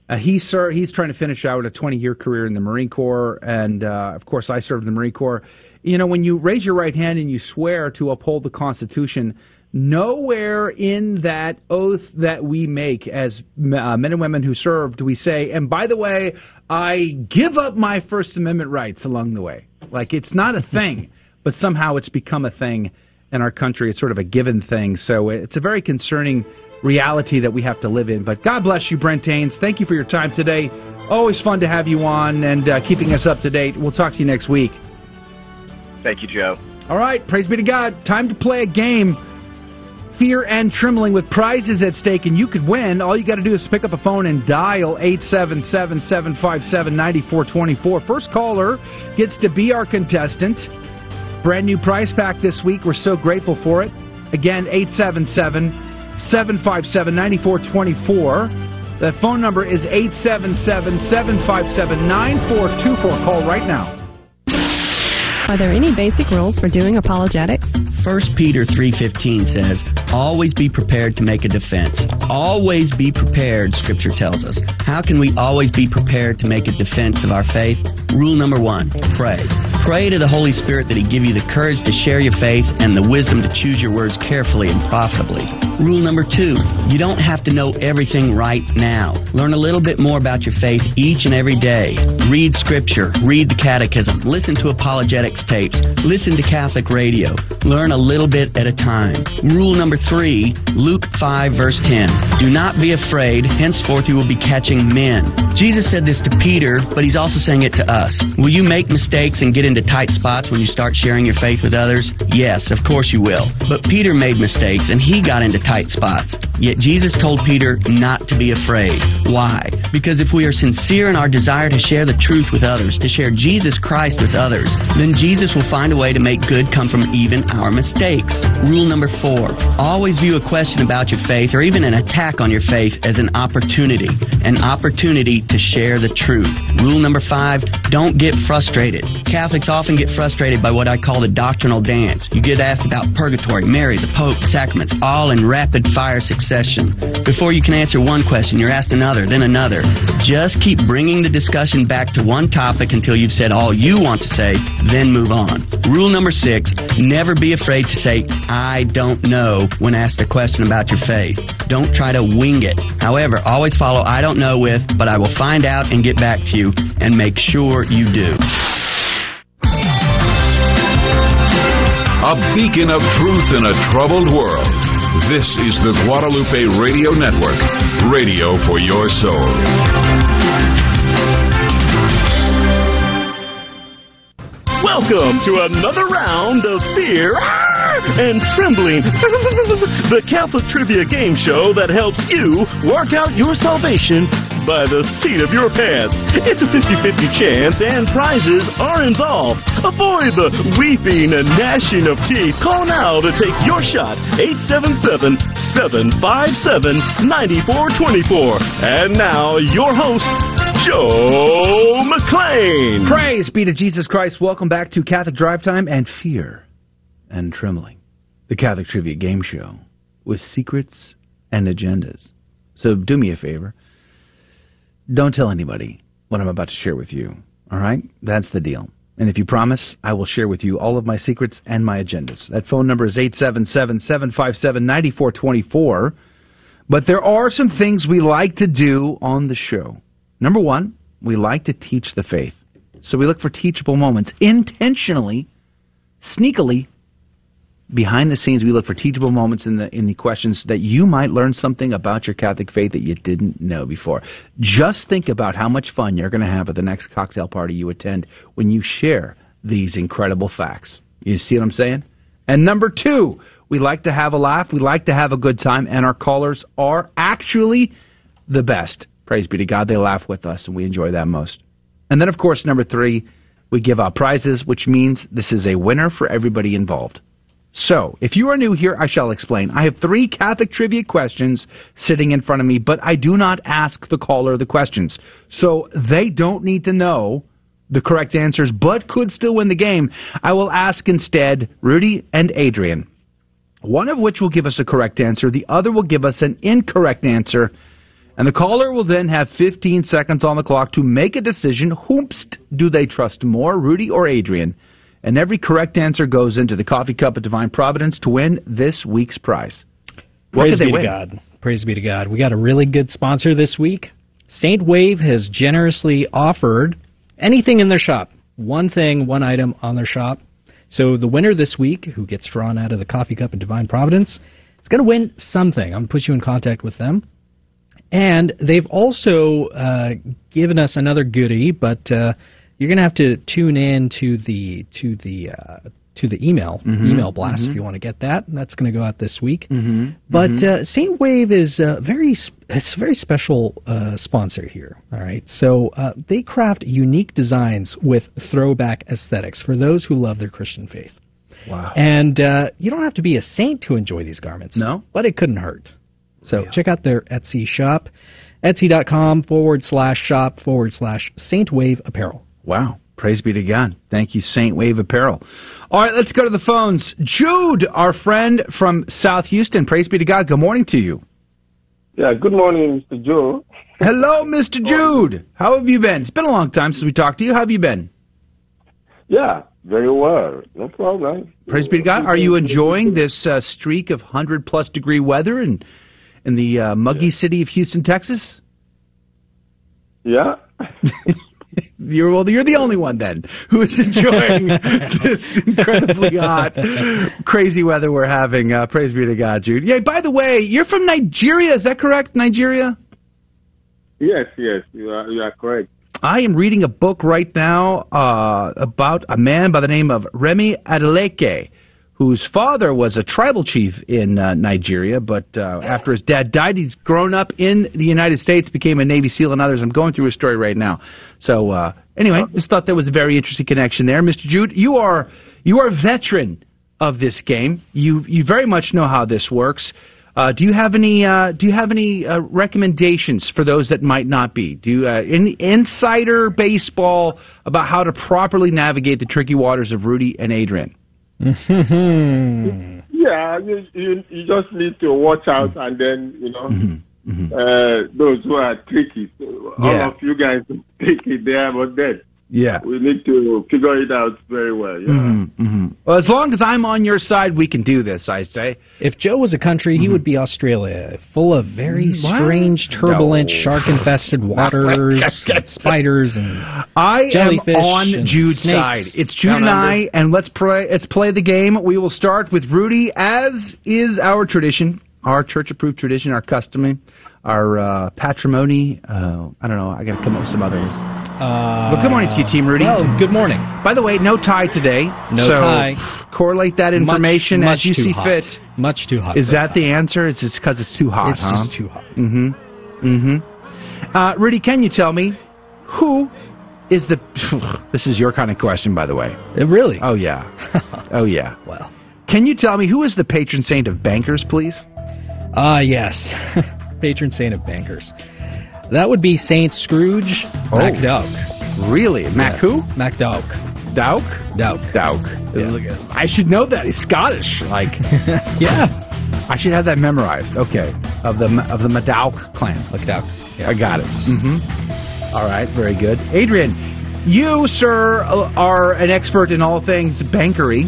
uh, he sir he's trying to finish out a 20 year career in the Marine Corps, and uh, of course I served in the Marine Corps. You know, when you raise your right hand and you swear to uphold the Constitution, nowhere in that oath that we make as uh, men and women who serve do we say, and by the way, I give up my First Amendment rights along the way. Like it's not a thing, <laughs> but somehow it's become a thing in our country. It's sort of a given thing. So it's a very concerning reality that we have to live in. But God bless you, Brent Haynes. Thank you for your time today. Always fun to have you on and uh, keeping us up to date. We'll talk to you next week. Thank you, Joe. All right, praise be to God. Time to play a game. Fear and trembling with prizes at stake, and you could win. All you got to do is pick up a phone and dial 877 757 9424. First caller gets to be our contestant. Brand new prize pack this week. We're so grateful for it. Again, 877 757 9424. The phone number is 877 757 9424. Call right now. Are there any basic rules for doing apologetics? 1 Peter 3:15 says, "Always be prepared to make a defense." Always be prepared, scripture tells us. How can we always be prepared to make a defense of our faith? Rule number 1, pray. Pray to the Holy Spirit that he give you the courage to share your faith and the wisdom to choose your words carefully and profitably. Rule number 2, you don't have to know everything right now. Learn a little bit more about your faith each and every day. Read scripture, read the catechism, listen to apologetics tapes, listen to Catholic radio. Learn a little bit at a time. Rule number three, Luke 5, verse 10. Do not be afraid, henceforth you will be catching men. Jesus said this to Peter, but he's also saying it to us. Will you make mistakes and get into tight spots when you start sharing your faith with others? Yes, of course you will. But Peter made mistakes and he got into tight spots. Yet Jesus told Peter not to be afraid. Why? Because if we are sincere in our desire to share the truth with others, to share Jesus Christ with others, then Jesus will find a way to make good come from even our mistakes. Rule number four, always view a question about your faith or even an attack on your faith as an opportunity, an opportunity to share the truth. Rule number five, don't get frustrated. Catholics often get frustrated by what I call the doctrinal dance. You get asked about purgatory, Mary, the Pope, sacraments, all in rapid fire succession. Before you can answer one question, you're asked another, then another. Just keep bringing the discussion back to one topic until you've said all you want to say, then move on. Rule number six, never be afraid to say, I don't know when asked a question about your faith. Don't try to wing it. However, always follow I don't know with, but I will find out and get back to you, and make sure you do. A beacon of truth in a troubled world. This is the Guadalupe Radio Network, radio for your soul. Welcome to another round of fear and trembling. <laughs> the Catholic Trivia Game Show that helps you work out your salvation by the seat of your pants. It's a 50-50 chance and prizes are involved. Avoid the weeping and gnashing of teeth. Call now to take your shot. 877-757-9424. And now, your host, Joe McClain. Praise be to Jesus Christ. Welcome back to Catholic Drive Time and Fear and Trembling, the Catholic Trivia Game Show with secrets and agendas. So do me a favor. Don't tell anybody what I'm about to share with you. All right? That's the deal. And if you promise, I will share with you all of my secrets and my agendas. That phone number is 877 757 9424. But there are some things we like to do on the show. Number one, we like to teach the faith. So we look for teachable moments intentionally, sneakily, behind the scenes. We look for teachable moments in the in the questions that you might learn something about your Catholic faith that you didn't know before. Just think about how much fun you're going to have at the next cocktail party you attend when you share these incredible facts. You see what I'm saying? And number two, we like to have a laugh. We like to have a good time, and our callers are actually the best. Praise be to God. They laugh with us, and we enjoy that most. And then, of course, number three, we give out prizes, which means this is a winner for everybody involved. So, if you are new here, I shall explain. I have three Catholic trivia questions sitting in front of me, but I do not ask the caller the questions. So, they don't need to know the correct answers, but could still win the game. I will ask instead Rudy and Adrian, one of which will give us a correct answer, the other will give us an incorrect answer, and the caller will then have 15 seconds on the clock to make a decision. Whomst do they trust more, Rudy or Adrian? And every correct answer goes into the coffee cup of divine providence to win this week's prize. What Praise be win? to God. Praise be to God. We got a really good sponsor this week. Saint Wave has generously offered anything in their shop. One thing, one item on their shop. So the winner this week, who gets drawn out of the coffee cup of divine providence, is going to win something. I'm going to put you in contact with them. And they've also uh, given us another goodie, but uh, you're going to have to tune in to the to the uh, to the email Mhm, email blast mhm. if you want to get that. That's going to go out this week. Mm-hmm. But uh, Saint Wave is uh, very it's a very special uh, sponsor here. All right, so uh, they craft unique designs with throwback aesthetics for those who love their Christian faith. Wow. And uh, you don't have to be a saint to enjoy these garments. No? but it couldn't hurt. So check out their Etsy shop, etsy.com forward slash shop forward slash Saint Wave Apparel. Wow. Praise be to God. Thank you, Saint Wave Apparel. All right, let's go to the phones. Jude, our friend from South Houston. Praise be to God. Good morning to you. Yeah, good morning, Mr. Joe. <laughs> Hello, Mr. Jude. How have you been? It's been a long time since we talked to you. How have you been? Yeah, very well. No problem. Praise be to God. Are you enjoying this uh, streak of 100 plus degree weather in, in the uh, muggy city of Houston, Texas? Yeah. <laughs> <laughs> You're well. You're the only one then who is <laughs> enjoying this incredibly hot, crazy weather we're having. Uh, praise be to God, Jude. Yeah. By the way, you're from Nigeria. Is that correct? Nigeria. Yes, yes, you are, you are correct. I am reading a book right now uh, about a man by the name of Remi Adeleke, whose father was a tribal chief in uh, Nigeria, but uh, after his dad died, he's grown up in the United States, became a Navy SEAL and others. I'm going through his story right now. So uh, anyway, just thought that was a very interesting connection there, Mr. Jude. You are you are a veteran of this game. You you very much know how this works. Uh, do you have any uh, Do you have any uh, recommendations for those that might not be? Do you, any insider baseball about how to properly navigate the tricky waters of Rudy and Adrian? Yeah, you, you you just need to watch out, and then you know Mm-hmm. uh, those who are tricky. So all Yeah. of you guys take it there, but then Yeah. we need to figure it out very well. Yeah. Mm-hmm, mm-hmm. Well, as long as I'm on your side, we can do this. I say. If Joe was a country, he would be Australia, full of very Mm-hmm. What? strange, turbulent, No. shark-infested <laughs> waters, <laughs> and spiders, and I jellyfish am on and Jude's snakes side. It's Jude down and under. I, and let's play. Let's play the game. We will start with Rudy, as is our tradition, our church-approved tradition, our custom, our uh, patrimony. Uh, I don't know. I got to come up with some others. Uh, well, good morning to you, Team Rudy. Well, good morning. By the way, no tie today. No so tie. Correlate that information much as you see hot. fit. Much too hot. Is that the answer? Is it because it's too hot? It's huh? just too hot. Mm-hmm. Mm-hmm. Uh, Rudy, can you tell me who is the? <sighs> this is your kind of question, by the way. Uh, really? Oh yeah. <laughs> oh yeah. Well. Can you tell me who is the patron saint of bankers, please? Ah, yes. <laughs> Patron saint of bankers. That would be Saint Scrooge Oh. MacDowk. Really, Mac who? MacDowk. Dowk? Dowk. Dowk. I should know that. He's Scottish. Like, <laughs> yeah. I should have that memorized. Okay, of the of the Madowk clan. MacDowk. I got it. Mm-hmm. All right, very good. Adrian, you, sir, are an expert in all things bankery.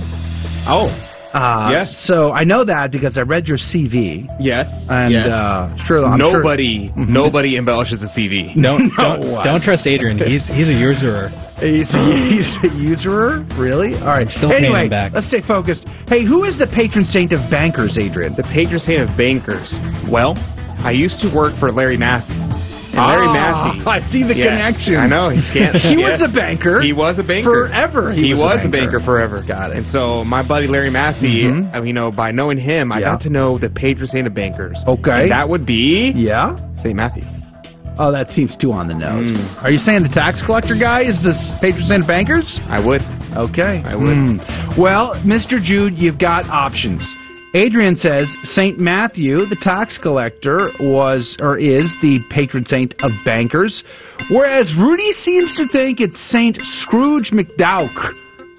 Oh. Uh, Yes. So I know that because I read your CV. Yes. And yes. uh, sure, I'm nobody, Mhm. <laughs> nobody embellishes a CV. Don't No don't, don't trust Adrian. He's he's a usurer. He's, he's a usurer? Really? All right. still paying anyway, him back. let's stay focused. Hey, who is the patron saint of bankers, Adrian? The patron saint of bankers. Well, I used to work for Larry Massey. Larry Ah, Massey. <laughs> I see the Yes, connection. I know. He's can't. He yes. was a banker. He was a banker Forever he He, was a was, a, banker. forever. Got it. And so my buddy Larry Massey. I mean, you know, by knowing him, I Yeah. got to know the patron saint of bankers. Okay. And that would be Yeah? Saint Matthew. Oh, that seems too on the nose. Mm. Are you saying the tax collector guy is the patron saint of bankers? I would. Okay. I would. Hmm. Well, Mr. Jude, you've got options. Adrian says Saint Matthew, the tax collector, was or is the patron saint of bankers, whereas Rudy seems to think it's Saint Scrooge McDowk.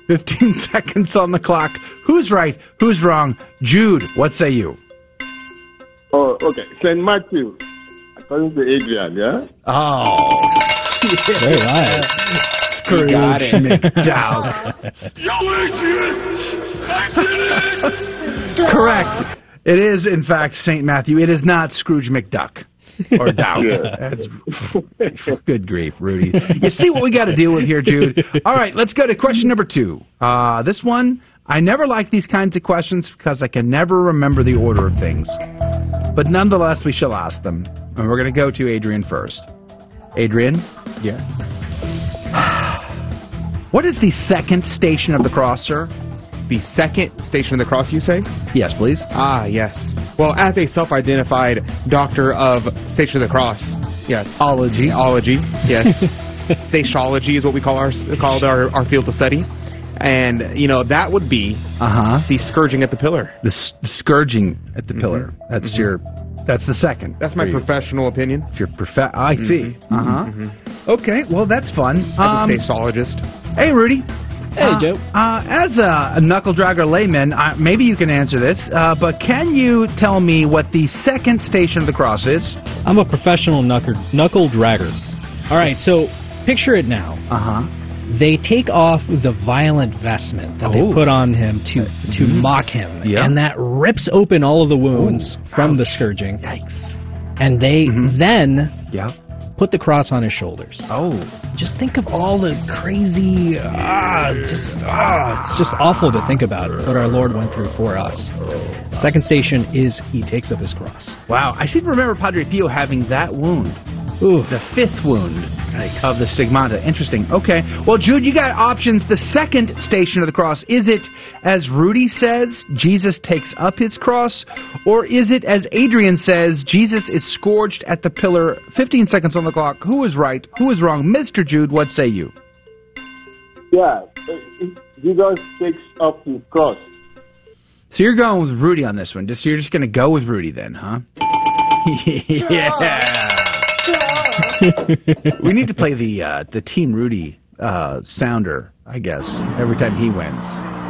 15 <laughs> seconds on the clock. Who's right? Who's wrong? Jude, what say you? Oh, okay. Saint Matthew, according to Adrian, yeah. Oh. Very <laughs> right. Scrooge got it. McDowk. <laughs> Correct. It is, in fact, St. Matthew. It is not Scrooge McDuck. Or <laughs> Dowd. Yeah. That's good grief, Rudy. You see what we got to deal with here, Jude. All right, let's go to question number two. Uh, this one, I never like these kinds of questions because I can never remember the order of things. But nonetheless, we shall ask them. And we're going to go to Adrian first. Adrian? Yes. <sighs> What is the second station of the cross, sir? The second station of the cross, you say? Yes, please. Ah, yes. Well, as a self-identified doctor of Station of the Cross, yes. Ology. Ology, yes. <laughs> Statiology is what we call our called our, our field of study. And, you know, that would be uh-huh. the scourging at the pillar. The, s- scourging at the pillar. That's Mhm. your. That's the second. That's my professional opinion. It's your prof- I see. Mhm. Uh huh. Mhm. Okay. Well, that's fun. I'm Um, a stasologist. Hey, Rudy. Hey, Uh, Joe. Uh, as a, a knuckle dragger layman, uh, maybe you can answer this, uh, but can you tell me what the second station of the cross is? I'm a professional knuckle, knuckle dragger. All right, so picture it now. Uh huh. They take off the violent vestment that Oh. they put on him to to Mhm. mock him, Yeah. and that rips open all of the wounds from the scourging. Yikes! And they then Yeah. Put the cross on his shoulders. Oh. Just think of all the crazy, ah, just ah, it's just awful to think about what our Lord went through for us. Second station is he takes up his cross. Wow. I seem to remember Padre Pio having that wound. Ooh. The fifth wound of the stigmata. Interesting. Okay. Well, Jude, you got options. The second station of the cross, is it, as Rudy says, Jesus takes up his cross? Or is it, as Adrian says, Jesus is scourged at the pillar? 15 seconds on the clock. Who is right? Who is wrong? Mr. Jude, what say you? Yeah, Jesus takes up his cross. So you're going with Rudy on this one. Just You're just going to go with Rudy then, huh? <laughs> yeah. <laughs> we need to play the uh, the Team Rudy uh, sounder, I guess, every time he wins.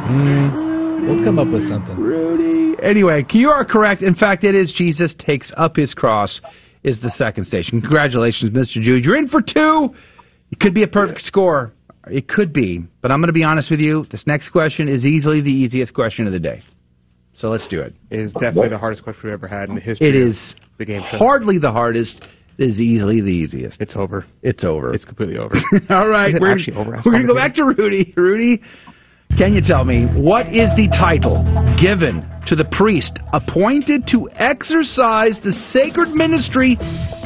Mm, we'll come up with something. Rudy. Anyway, you are correct. In fact, it is Jesus takes up his cross is the second station. Congratulations, Mr. Jude. You're in for two. It could be a perfect score. It could be, but I'm going to be honest with you. This next question is easily the easiest question of the day. So let's do it. It is definitely the hardest question we've ever had in the history It of is the game show. hardly the hardest. It is easily the easiest. It's over. It's over. It's completely over. <laughs> All right, we're, actually over? we're going to go back to Rudy. Rudy, can you tell me what is the title given to the priest appointed to exercise the sacred ministry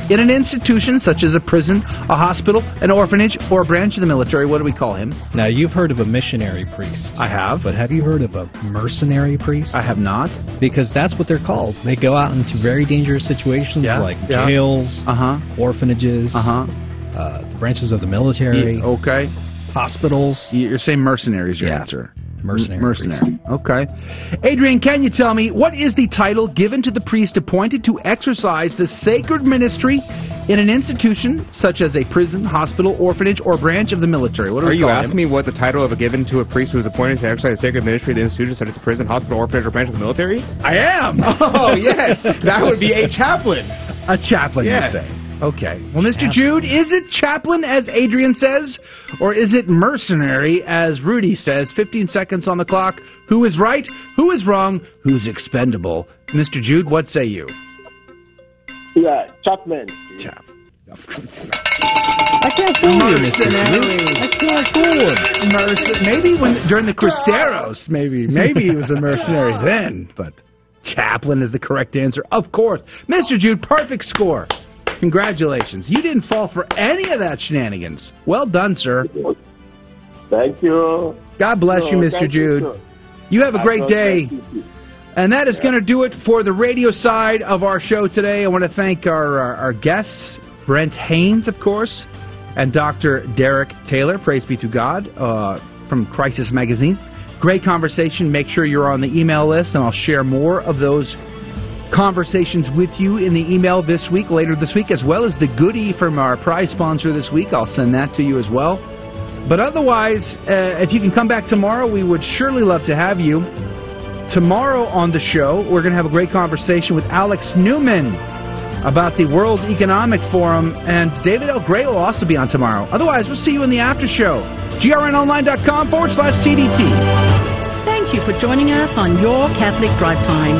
in an institution such as a prison, a hospital, an orphanage, or a branch of the military? What do we call him? Now, you've heard of a missionary priest. I have. But have you heard of a mercenary priest? I have not. Because that's what they're called. They go out into very dangerous situations Yeah, like yeah. jails, Uh-huh. orphanages, Uh-huh. uh, branches of the military, okay. Hospitals. You're saying mercenary is your Yeah. answer. Mercenary Mercenary. Okay. Adrian, can you tell me what is the title given to the priest appointed to exercise the sacred ministry in an institution such as a prison, hospital, orphanage, or branch of the military? What do Are you call asking him? me what the title of a given to a priest who is appointed to exercise the sacred ministry of the institution such as a prison, hospital, orphanage, or branch of the military? I am. Oh, yes. <laughs> That would be a chaplain. A chaplain, Yes. you say. Okay. Well, Mr. Jude, is it chaplain, as Adrian says, or is it mercenary, as Rudy says? 15 seconds on the clock. Who is right? Who is wrong? Who's expendable? Mr. Jude, what say you? Yeah, Chapman. Chap. I can't fool you, Mr. Jude. I can't fool him. Merc- maybe when during the Cristeros, maybe maybe he was a mercenary then, but chaplain is the correct answer, of course. Mr. Jude, perfect score. Congratulations. You didn't fall for any of that shenanigans. Well done, sir. Thank you. God bless you, Mr. Jude. sir. You have a great day. And that is going to do it for the radio side of our show today. I want to thank our, our, our guests, Brent Haynes, of course, and Dr. Derek Taylor. Praise be to God uh, from Crisis Magazine. Great conversation. Make sure you're on the email list, and I'll share more of those conversations with you in the email this week, later this week, as well as the goodie from our prize sponsor this week. I'll send that to you as well. But otherwise, uh, if you can come back tomorrow, we would surely love to have you. Tomorrow on the show, we're going to have a great conversation with Alex Newman about the World Economic Forum, and David L. Gray will also be on tomorrow. Otherwise, we'll see you in the after show. grnonline.com forward slash CDT. Thank you for joining us on Your Catholic Drive Time,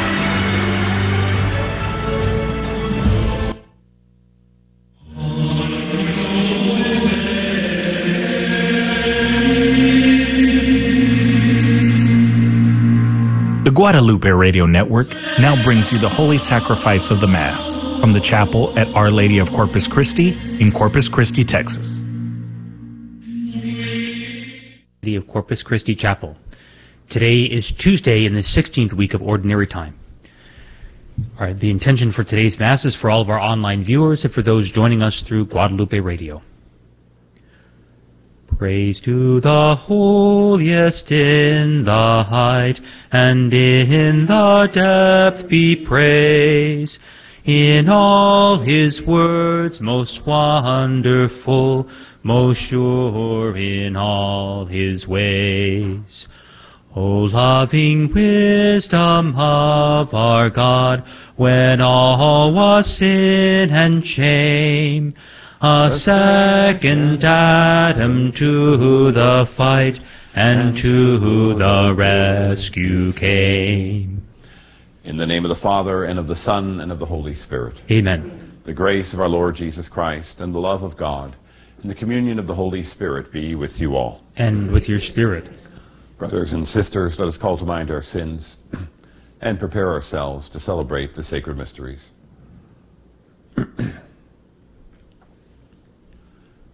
The Guadalupe Radio Network now brings you the Holy Sacrifice of the Mass from the chapel at Our Lady of Corpus Christi in Corpus Christi, Texas. City of Corpus Christi Chapel. Today is Tuesday in the 16th week of Ordinary Time. All right, the intention for today's Mass is for all of our online viewers and for those joining us through Guadalupe Radio. Praise to the holiest in the height, and in the depth be praise. In all his words most wonderful, most sure in all his ways. O loving wisdom of our God, when all was sin and shame, a second Adam to the fight and to the rescue came. In the name of the Father, and of the Son, and of the Holy Spirit. Amen. The grace of our Lord Jesus Christ, and the love of God, and the communion of the Holy Spirit be with you all. And with your spirit. Brothers and sisters, let us call to mind our sins <clears throat> and prepare ourselves to celebrate the sacred mysteries.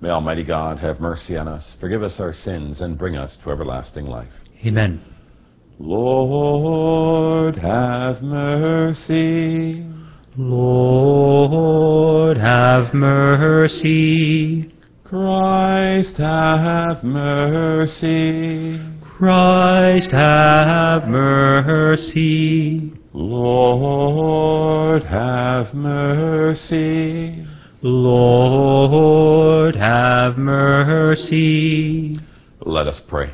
May Almighty God have mercy on us, forgive us our sins, and bring us to everlasting life. Amen. Lord, have mercy. Lord, have mercy. Christ, have mercy. Christ, have mercy. Lord, have mercy. Lord, have mercy. Let us pray.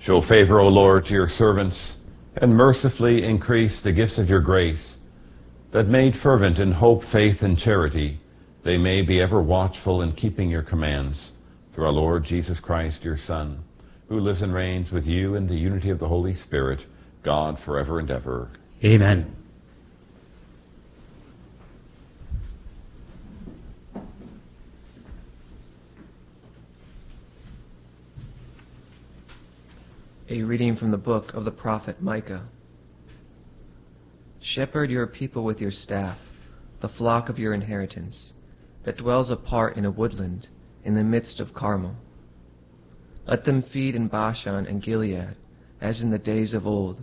Show favor, O Lord, to your servants, and mercifully increase the gifts of your grace, that made fervent in hope, faith, and charity, they may be ever watchful in keeping your commands. Through our Lord Jesus Christ, your Son, who lives and reigns with you in the unity of the Holy Spirit, God forever and ever. Amen. A reading from the book of the prophet Micah. Shepherd your people with your staff, the flock of your inheritance, that dwells apart in a woodland, in the midst of Carmel. Let them feed in Bashan and Gilead, as in the days of old,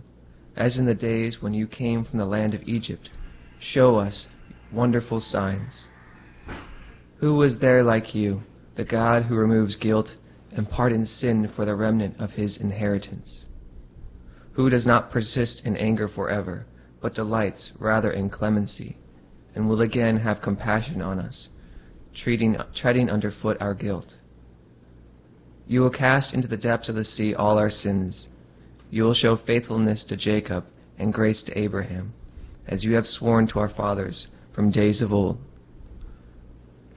as in the days when you came from the land of Egypt. Show us wonderful signs. Who was there like you, the God who removes guilt and pardons sin for the remnant of his inheritance? Who does not persist in anger forever, but delights rather in clemency, and will again have compassion on us, treating, treading underfoot our guilt? You will cast into the depths of the sea all our sins. You will show faithfulness to Jacob and grace to Abraham, as you have sworn to our fathers from days of old.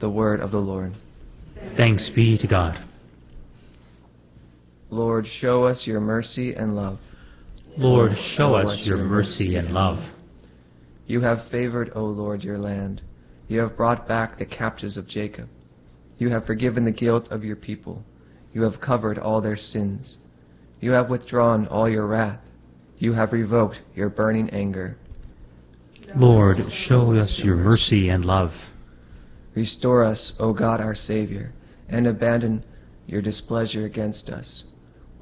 The word of the Lord. Thanks be to God. Lord, show us your mercy and love. Lord, show us your mercy and love. You have favored, O Lord, your land. You have brought back the captives of Jacob. You have forgiven the guilt of your people. You have covered all their sins. You have withdrawn all your wrath. You have revoked your burning anger. Lord, show us your mercy and love. Restore us, O God our Savior, and abandon your displeasure against us.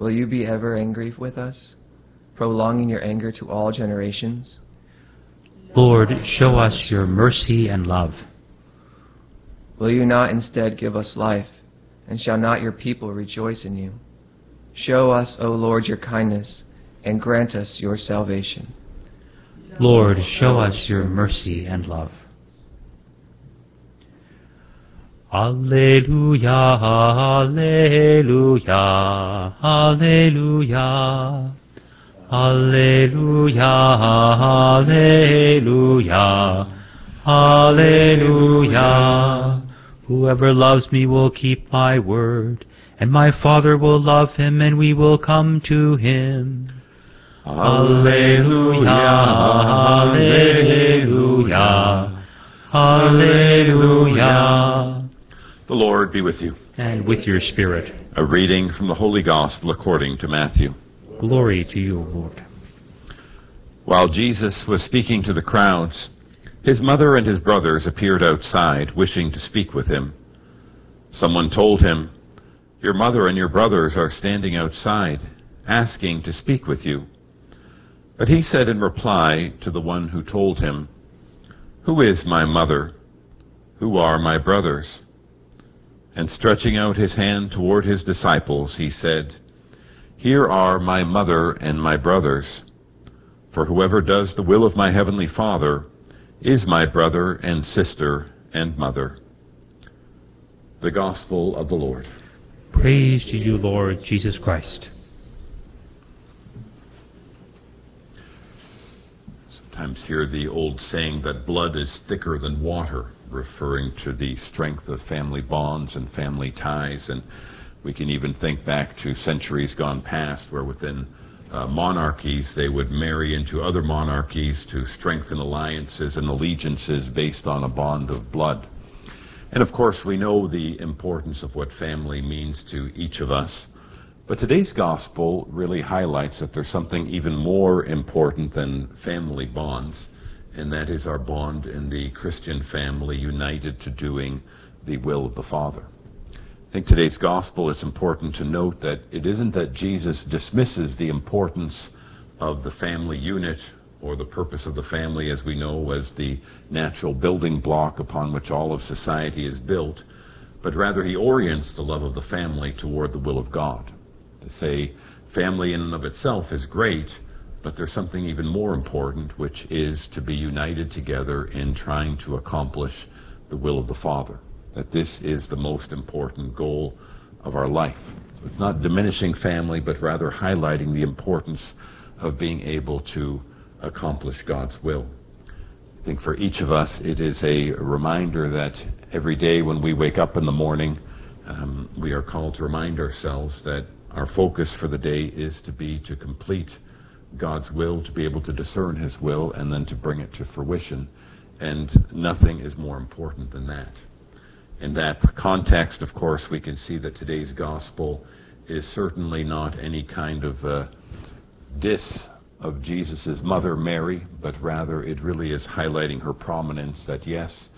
Will you be ever angry with us, prolonging your anger to all generations? Lord, show us your mercy and love. Will you not instead give us life, and shall not your people rejoice in you? Show us, O Lord, your kindness, and grant us your salvation. Lord, show us your mercy and love. Alleluia, Alleluia, Alleluia. Alleluia, Alleluia, Alleluia. Whoever loves me will keep my word, and my Father will love him, and we will come to him. Alleluia, Alleluia, Alleluia. The Lord be with you. And with your spirit. A reading from the Holy Gospel according to Matthew. Glory to you, Lord. While Jesus was speaking to the crowds, his mother and his brothers appeared outside, wishing to speak with him. Someone told him, Your mother and your brothers are standing outside, asking to speak with you. But he said in reply to the one who told him, Who is my mother? Who are my brothers? And stretching out his hand toward his disciples, he said, Here are my mother and my brothers. For whoever does the will of my heavenly Father is my brother and sister and mother. The Gospel of the Lord. Praise to you, Lord Jesus Christ. Sometimes hear the old saying that blood is thicker than water, referring to the strength of family bonds and family ties. And we can even think back to centuries gone past where within uh, monarchies they would marry into other monarchies to strengthen alliances and allegiances based on a bond of blood. And of course, we know the importance of what family means to each of us. But today's gospel really highlights that there's something even more important than family bonds, and that is our bond in the Christian family united to doing the will of the Father. I think today's gospel, it's important to note that it isn't that Jesus dismisses the importance of the family unit or the purpose of the family as we know as the natural building block upon which all of society is built, but rather he orients the love of the family toward the will of God. To say family in and of itself is great, but there's something even more important, which is to be united together in trying to accomplish the will of the Father. That this is the most important goal of our life. It's not diminishing family, but rather highlighting the importance of being able to accomplish God's will. I think for each of us, it is a reminder that every day when we wake up in the morning, um, we are called to remind ourselves that our focus for the day is to be to complete God's will, to be able to discern His will, and then to bring it to fruition. And nothing is more important than that. In that context, of course, we can see that today's gospel is certainly not any kind of uh, diss of Jesus' mother, Mary, but rather it really is highlighting her prominence that yes,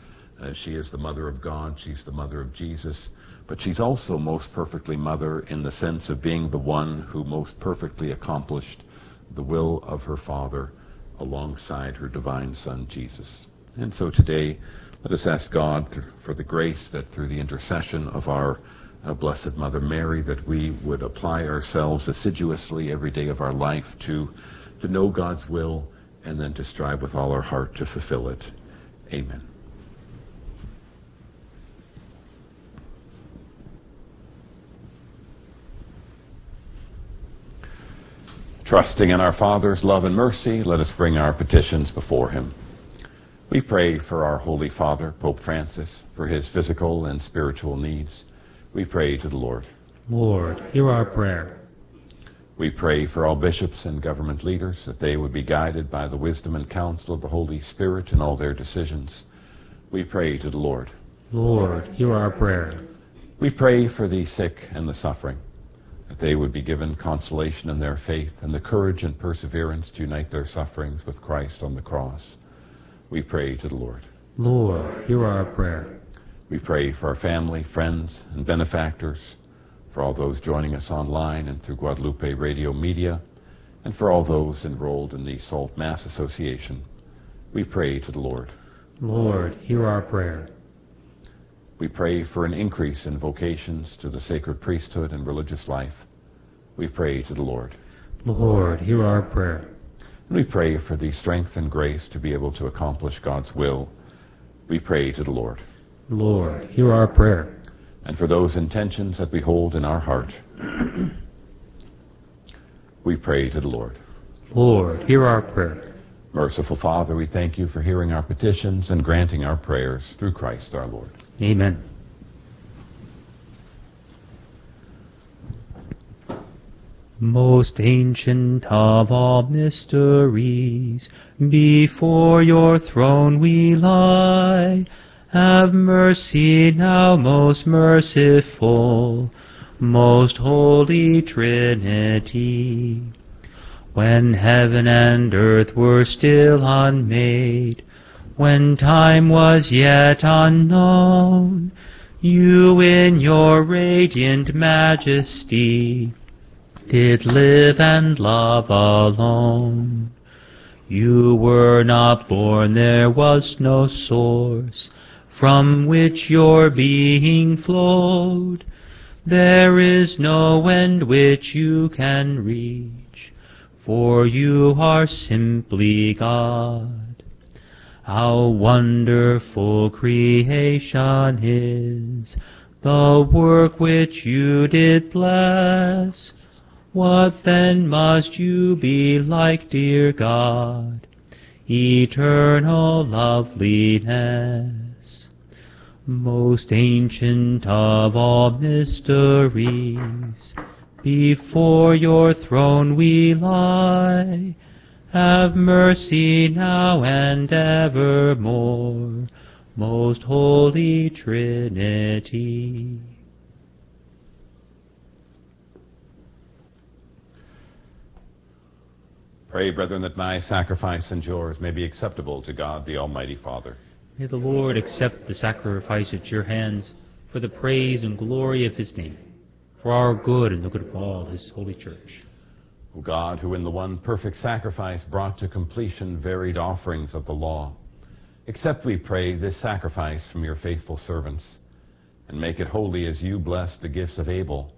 uh, she is the mother of God, she's the mother of Jesus, but she's also most perfectly mother in the sense of being the one who most perfectly accomplished the will of her Father alongside her divine Son, Jesus. And so today, let us ask God for the grace that through the intercession of our uh, Blessed Mother Mary, that we would apply ourselves assiduously every day of our life to, to know God's will and then to strive with all our heart to fulfill it. Amen. Trusting in our Father's love and mercy, let us bring our petitions before Him. We pray for our Holy Father, Pope Francis, for his physical and spiritual needs. We pray to the Lord. Lord, hear our prayer. We pray for all bishops and government leaders that they would be guided by the wisdom and counsel of the Holy Spirit in all their decisions. We pray to the Lord. Lord, hear our prayer. We pray for the sick and the suffering, that they would be given consolation in their faith and the courage and perseverance to unite their sufferings with Christ on the cross. We pray to the Lord. Lord, hear our prayer. We pray for our family, friends, and benefactors, for all those joining us online and through Guadalupe Radio Media, and for all those enrolled in the Salt Mass Association. We pray to the Lord. Lord, hear our prayer. We pray for an increase in vocations to the sacred priesthood and religious life. We pray to the Lord. Lord, hear our prayer. And we pray for the strength and grace to be able to accomplish God's will. We pray to the Lord. Lord, hear our prayer. And for those intentions that we hold in our heart, we pray to the Lord. Lord, hear our prayer. Merciful Father, we thank you for hearing our petitions and granting our prayers through Christ our Lord. Amen. Most ancient of all mysteries, before your throne we lie. Have mercy now, most merciful, most holy Trinity. When heaven and earth were still unmade, when time was yet unknown, you in your radiant majesty did live and love alone. You were not born, there was no source from which your being flowed. There is no end which you can reach, for you are simply God. How wonderful creation is, the work which you did bless. What then must you be like, dear God? Eternal loveliness. Most ancient of all mysteries, before your throne we lie. Have mercy now and evermore, most holy Trinity. Pray, brethren, that my sacrifice and yours may be acceptable to God the Almighty Father. May the Lord accept the sacrifice at your hands for the praise and glory of his name, for our good and the good of all his holy church. O God, who in the one perfect sacrifice brought to completion varied offerings of the law, accept, we pray, this sacrifice from your faithful servants, and make it holy as you blessed the gifts of Abel,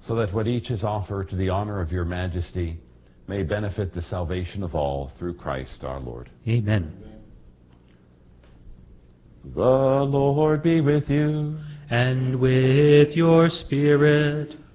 so that what each has offered to the honor of your majesty may benefit the salvation of all through Christ our Lord. Amen. The Lord be with you. And with your spirit,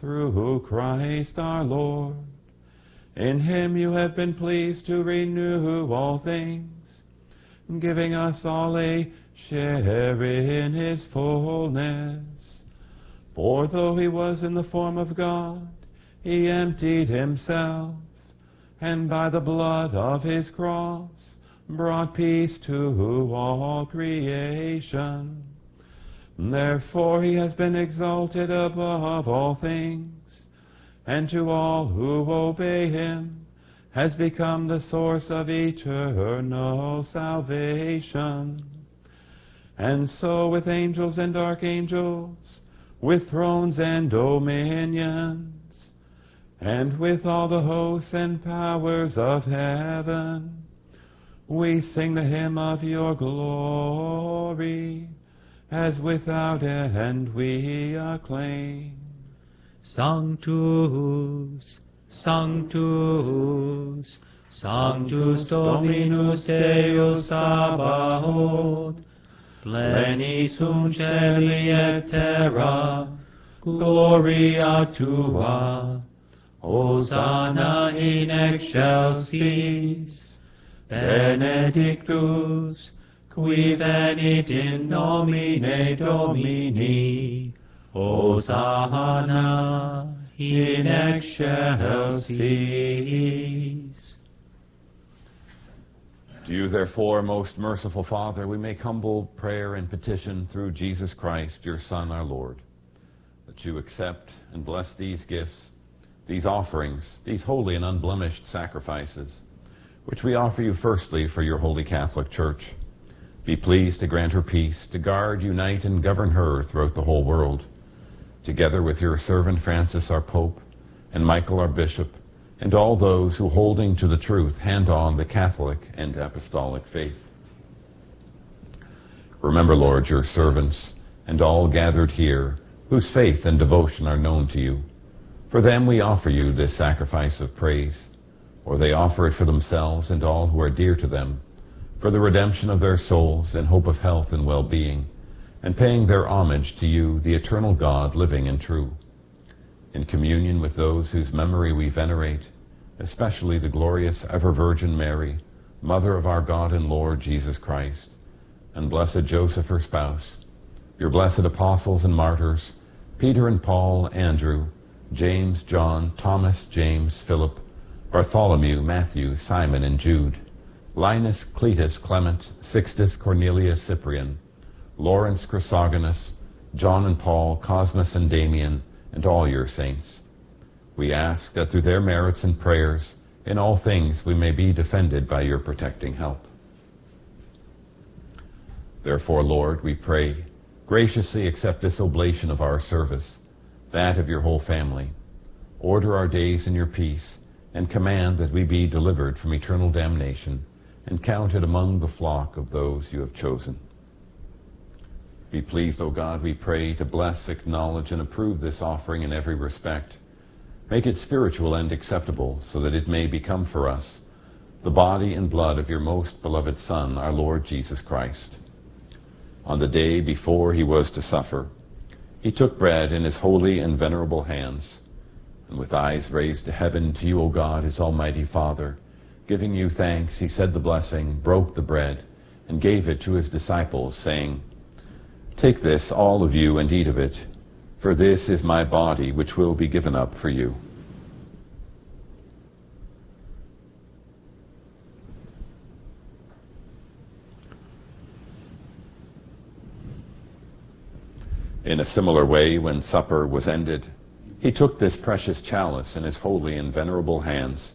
through Christ our Lord. In him you have been pleased to renew all things, giving us all a share in his fullness. For though he was in the form of God, he emptied himself, and by the blood of his cross brought peace to all creation. Therefore he has been exalted above all things, and to all who obey him has become the source of eternal salvation. And so with angels and archangels, with thrones and dominions, and with all the hosts and powers of heaven, we sing the hymn of your glory, as without end we acclaim. Sanctus, Sanctus, Sanctus Dominus Deus Sabaoth, pleni sunt celi et terra, gloria tua, Hosanna in excelsis, benedictus, qui venit in nomine Domini, Hosanna in excelsis. To you, therefore, most merciful Father, we make humble prayer and petition through Jesus Christ, your Son, our Lord, that you accept and bless these gifts, these offerings, these holy and unblemished sacrifices, which we offer you firstly for your holy Catholic Church. Be pleased to grant her peace, to guard, unite, and govern her throughout the whole world, together with your servant Francis, our Pope, and Michael, our Bishop, and all those who, holding to the truth, hand on the Catholic and Apostolic faith. Remember, Lord, your servants and all gathered here, whose faith and devotion are known to you. For them we offer you this sacrifice of praise, or they offer it for themselves and all who are dear to them, for the redemption of their souls and hope of health and well-being, and paying their homage to you, the eternal God, living and true. In communion with those whose memory we venerate, especially the glorious ever Virgin Mary, Mother of our God and Lord Jesus Christ, and blessed Joseph, her spouse, your blessed apostles and martyrs, Peter and Paul, Andrew, James, John, Thomas, James, Philip, Bartholomew, Matthew, Simon, and Jude, Linus, Cletus, Clement, Sixtus, Cornelius, Cyprian, Lawrence, Chrysogonus, John and Paul, Cosmas and Damian, and all your saints. We ask that through their merits and prayers, in all things we may be defended by your protecting help. Therefore, Lord, we pray, graciously accept this oblation of our service, that of your whole family. Order our days in your peace, and command that we be delivered from eternal damnation, and counted among the flock of those you have chosen. Be pleased, O God, we pray, to bless, acknowledge, and approve this offering in every respect. Make it spiritual and acceptable, so that it may become for us the body and blood of your most beloved Son, our Lord Jesus Christ. On the day before he was to suffer, he took bread in his holy and venerable hands, and with eyes raised to heaven to you, O God, his almighty Father, giving you thanks, he said the blessing, broke the bread, and gave it to his disciples, saying, Take this, all of you, and eat of it, for this is my body, which will be given up for you. In a similar way, when supper was ended, he took this precious chalice in his holy and venerable hands,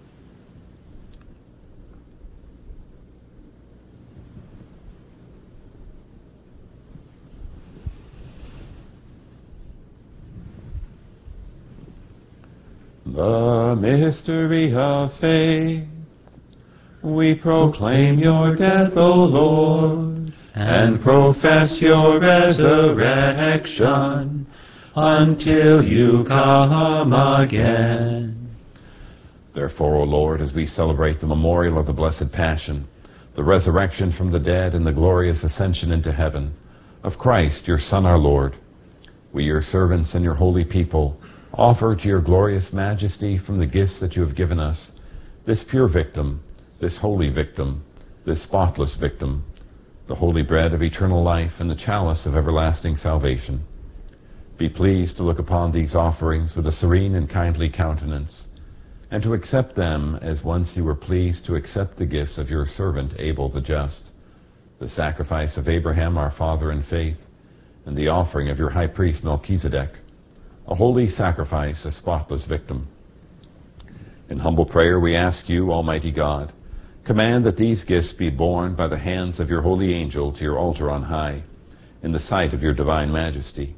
The mystery of faith. We proclaim your death, O Lord, and profess your resurrection until you come again. Therefore, O Lord, as we celebrate the memorial of the Blessed Passion, the resurrection from the dead, and the glorious ascension into heaven of Christ, your Son, our Lord, we, your servants and your holy people, offer to your glorious majesty from the gifts that you have given us this pure victim this holy victim, this spotless victim, the holy bread of eternal life and the chalice of everlasting salvation. Be pleased to look upon these offerings with a serene and kindly countenance, and to accept them as once you were pleased to accept the gifts of your servant Abel the just, the sacrifice of Abraham our father in faith, and the offering of your high priest Melchizedek, a holy sacrifice, a spotless victim. In humble prayer we ask you, Almighty God, Command that these gifts be borne by the hands of your holy angel to your altar on high, in the sight of your divine majesty,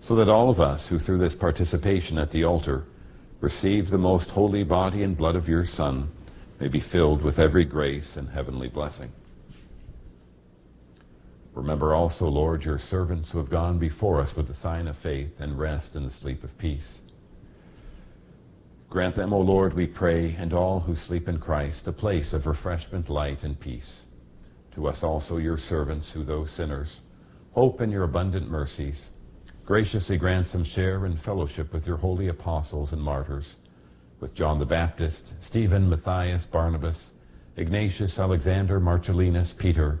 so that all of us who through this participation at the altar receive the most holy body and blood of your Son may be filled with every grace and heavenly blessing. Remember also, Lord, your servants who have gone before us with the sign of faith and rest in the sleep of peace. Grant them, O Lord, we pray, and all who sleep in Christ, a place of refreshment, light, and peace. To us also, your servants, who, though sinners, hope in your abundant mercies, graciously grant some share and fellowship with your holy apostles and martyrs, with John the Baptist, Stephen, Matthias, Barnabas, Ignatius, Alexander, Marcellinus, Peter,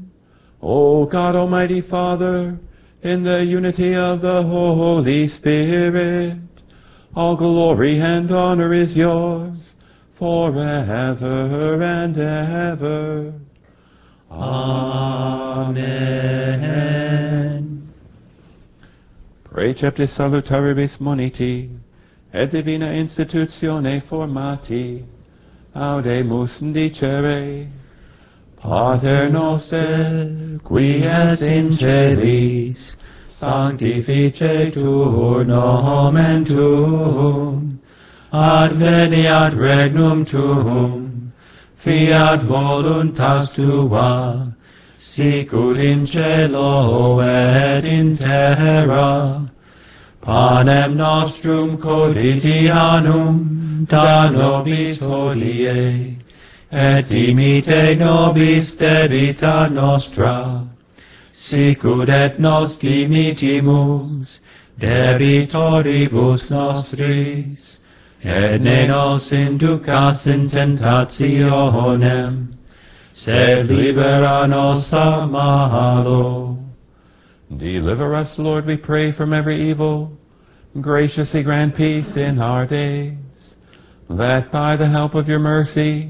O God Almighty Father, in the unity of the Holy Spirit, all glory and honor is yours forever and ever. Amen. Preceptis salutaribus moniti, et divina institutione formati, audemus dicere, Pater noster, qui es in celis, sanctificetur nomen tuum, adveniat regnum tuum, fiat voluntas tua, sicut in cielo et in terra. Panem nostrum quotidianum da nobis hodie, et imite nobis debita nostra, sicut et nos dimitimus debitoribus nostris, et ne nos inducas in tentationem, sed libera nos a malo. Deliver us, Lord, we pray, from every evil. Graciously grant peace in our days, that by the help of your mercy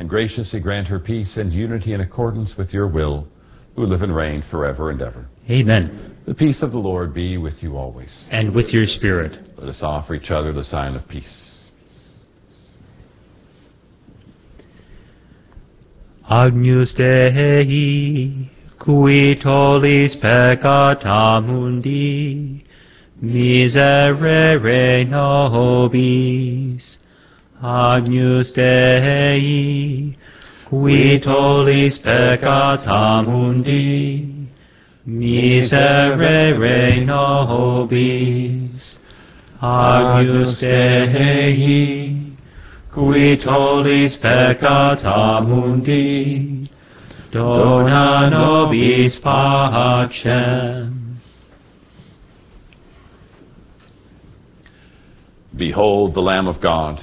and graciously grant her peace and unity in accordance with your will, who live and reign forever and ever. Amen. The peace of the Lord be with you always. And with your spirit. Let us offer each other the sign of peace. Agnus Dei, qui tollis peccata mundi, miserere nobis. Agnus Dei, qui tollis peccata mundi, miserere nobis. Agnus Dei, qui tollis peccata mundi, dona nobis pacem. Behold the Lamb of God.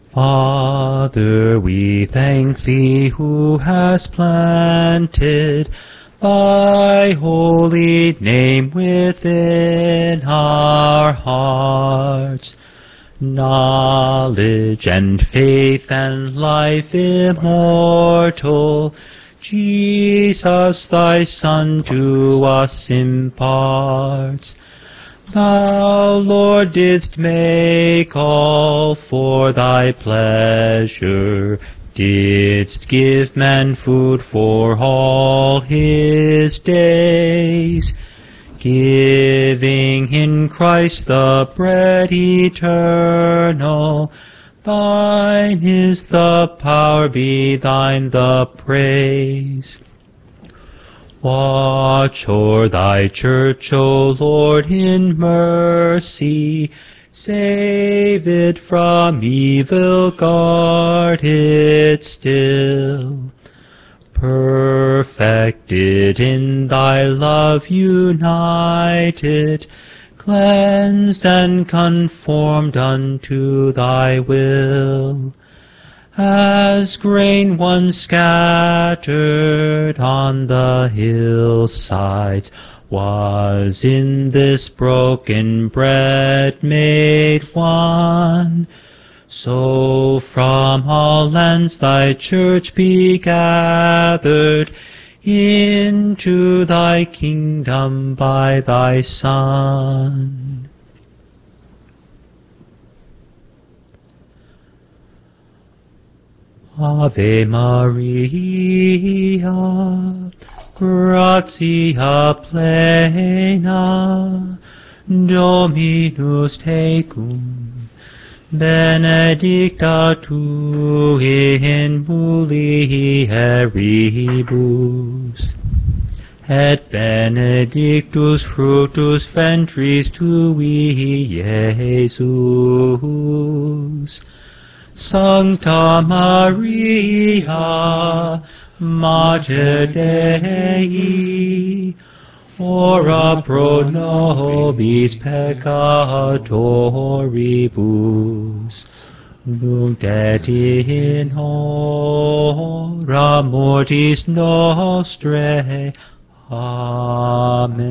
Father, we thank thee who hast planted thy holy name within our hearts. knowledge and faith and life immortal, Jesus thy Son to us imparts. Thou, Lord, didst make all for thy pleasure, didst give man food for all his days, giving in Christ the bread eternal. Thine is the power, be thine the praise. Watch o'er thy church, O Lord, in mercy. Save it from evil, guard it still. Perfected in thy love united, cleansed and conformed unto thy will as grain once scattered on the hillsides, was in this broken bread made one. So from all lands thy church be gathered into thy kingdom by thy Son. Ave Maria, gratia plena, Dominus tecum, benedicta tu in mulieribus, et benedictus fructus ventris tui, Iesus. Sancta Maria, Mater Dei, ora pro nobis peccatoribus, nunc et in hora mortis nostrae. Amen.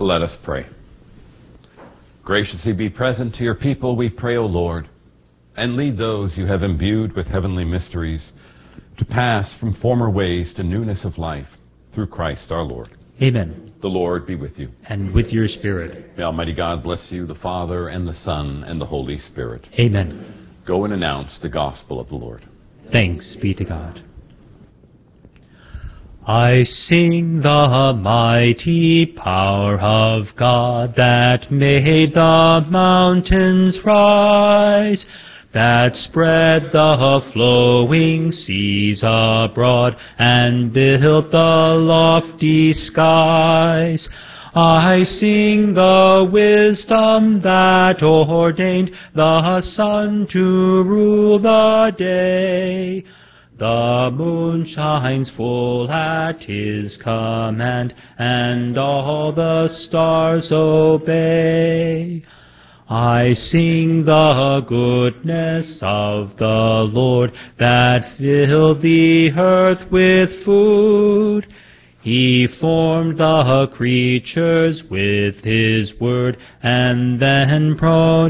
Let us pray. Graciously be present to your people, we pray, O Lord, and lead those you have imbued with heavenly mysteries to pass from former ways to newness of life through Christ our Lord. Amen. The Lord be with you. And with your spirit. May Almighty God bless you, the Father, and the Son, and the Holy Spirit. Amen. Go and announce the gospel of the Lord. Thanks be to God. I sing the mighty power of God that made the mountains rise, that spread the flowing seas abroad and built the lofty skies. I sing the wisdom that ordained the sun to rule the day. The moon shines full at his command, and all the stars obey. I sing the goodness of the Lord that filled the earth with food. He formed the creatures with his word and then pronounced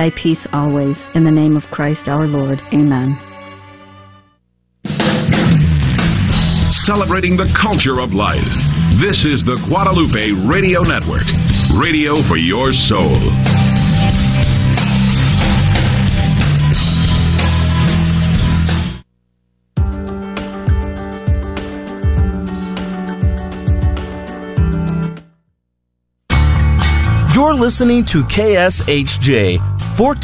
thy peace always. In the name of Christ our Lord. Amen. Celebrating the culture of life. This is the Guadalupe Radio Network. Radio for your soul. You're listening to KSHJ 14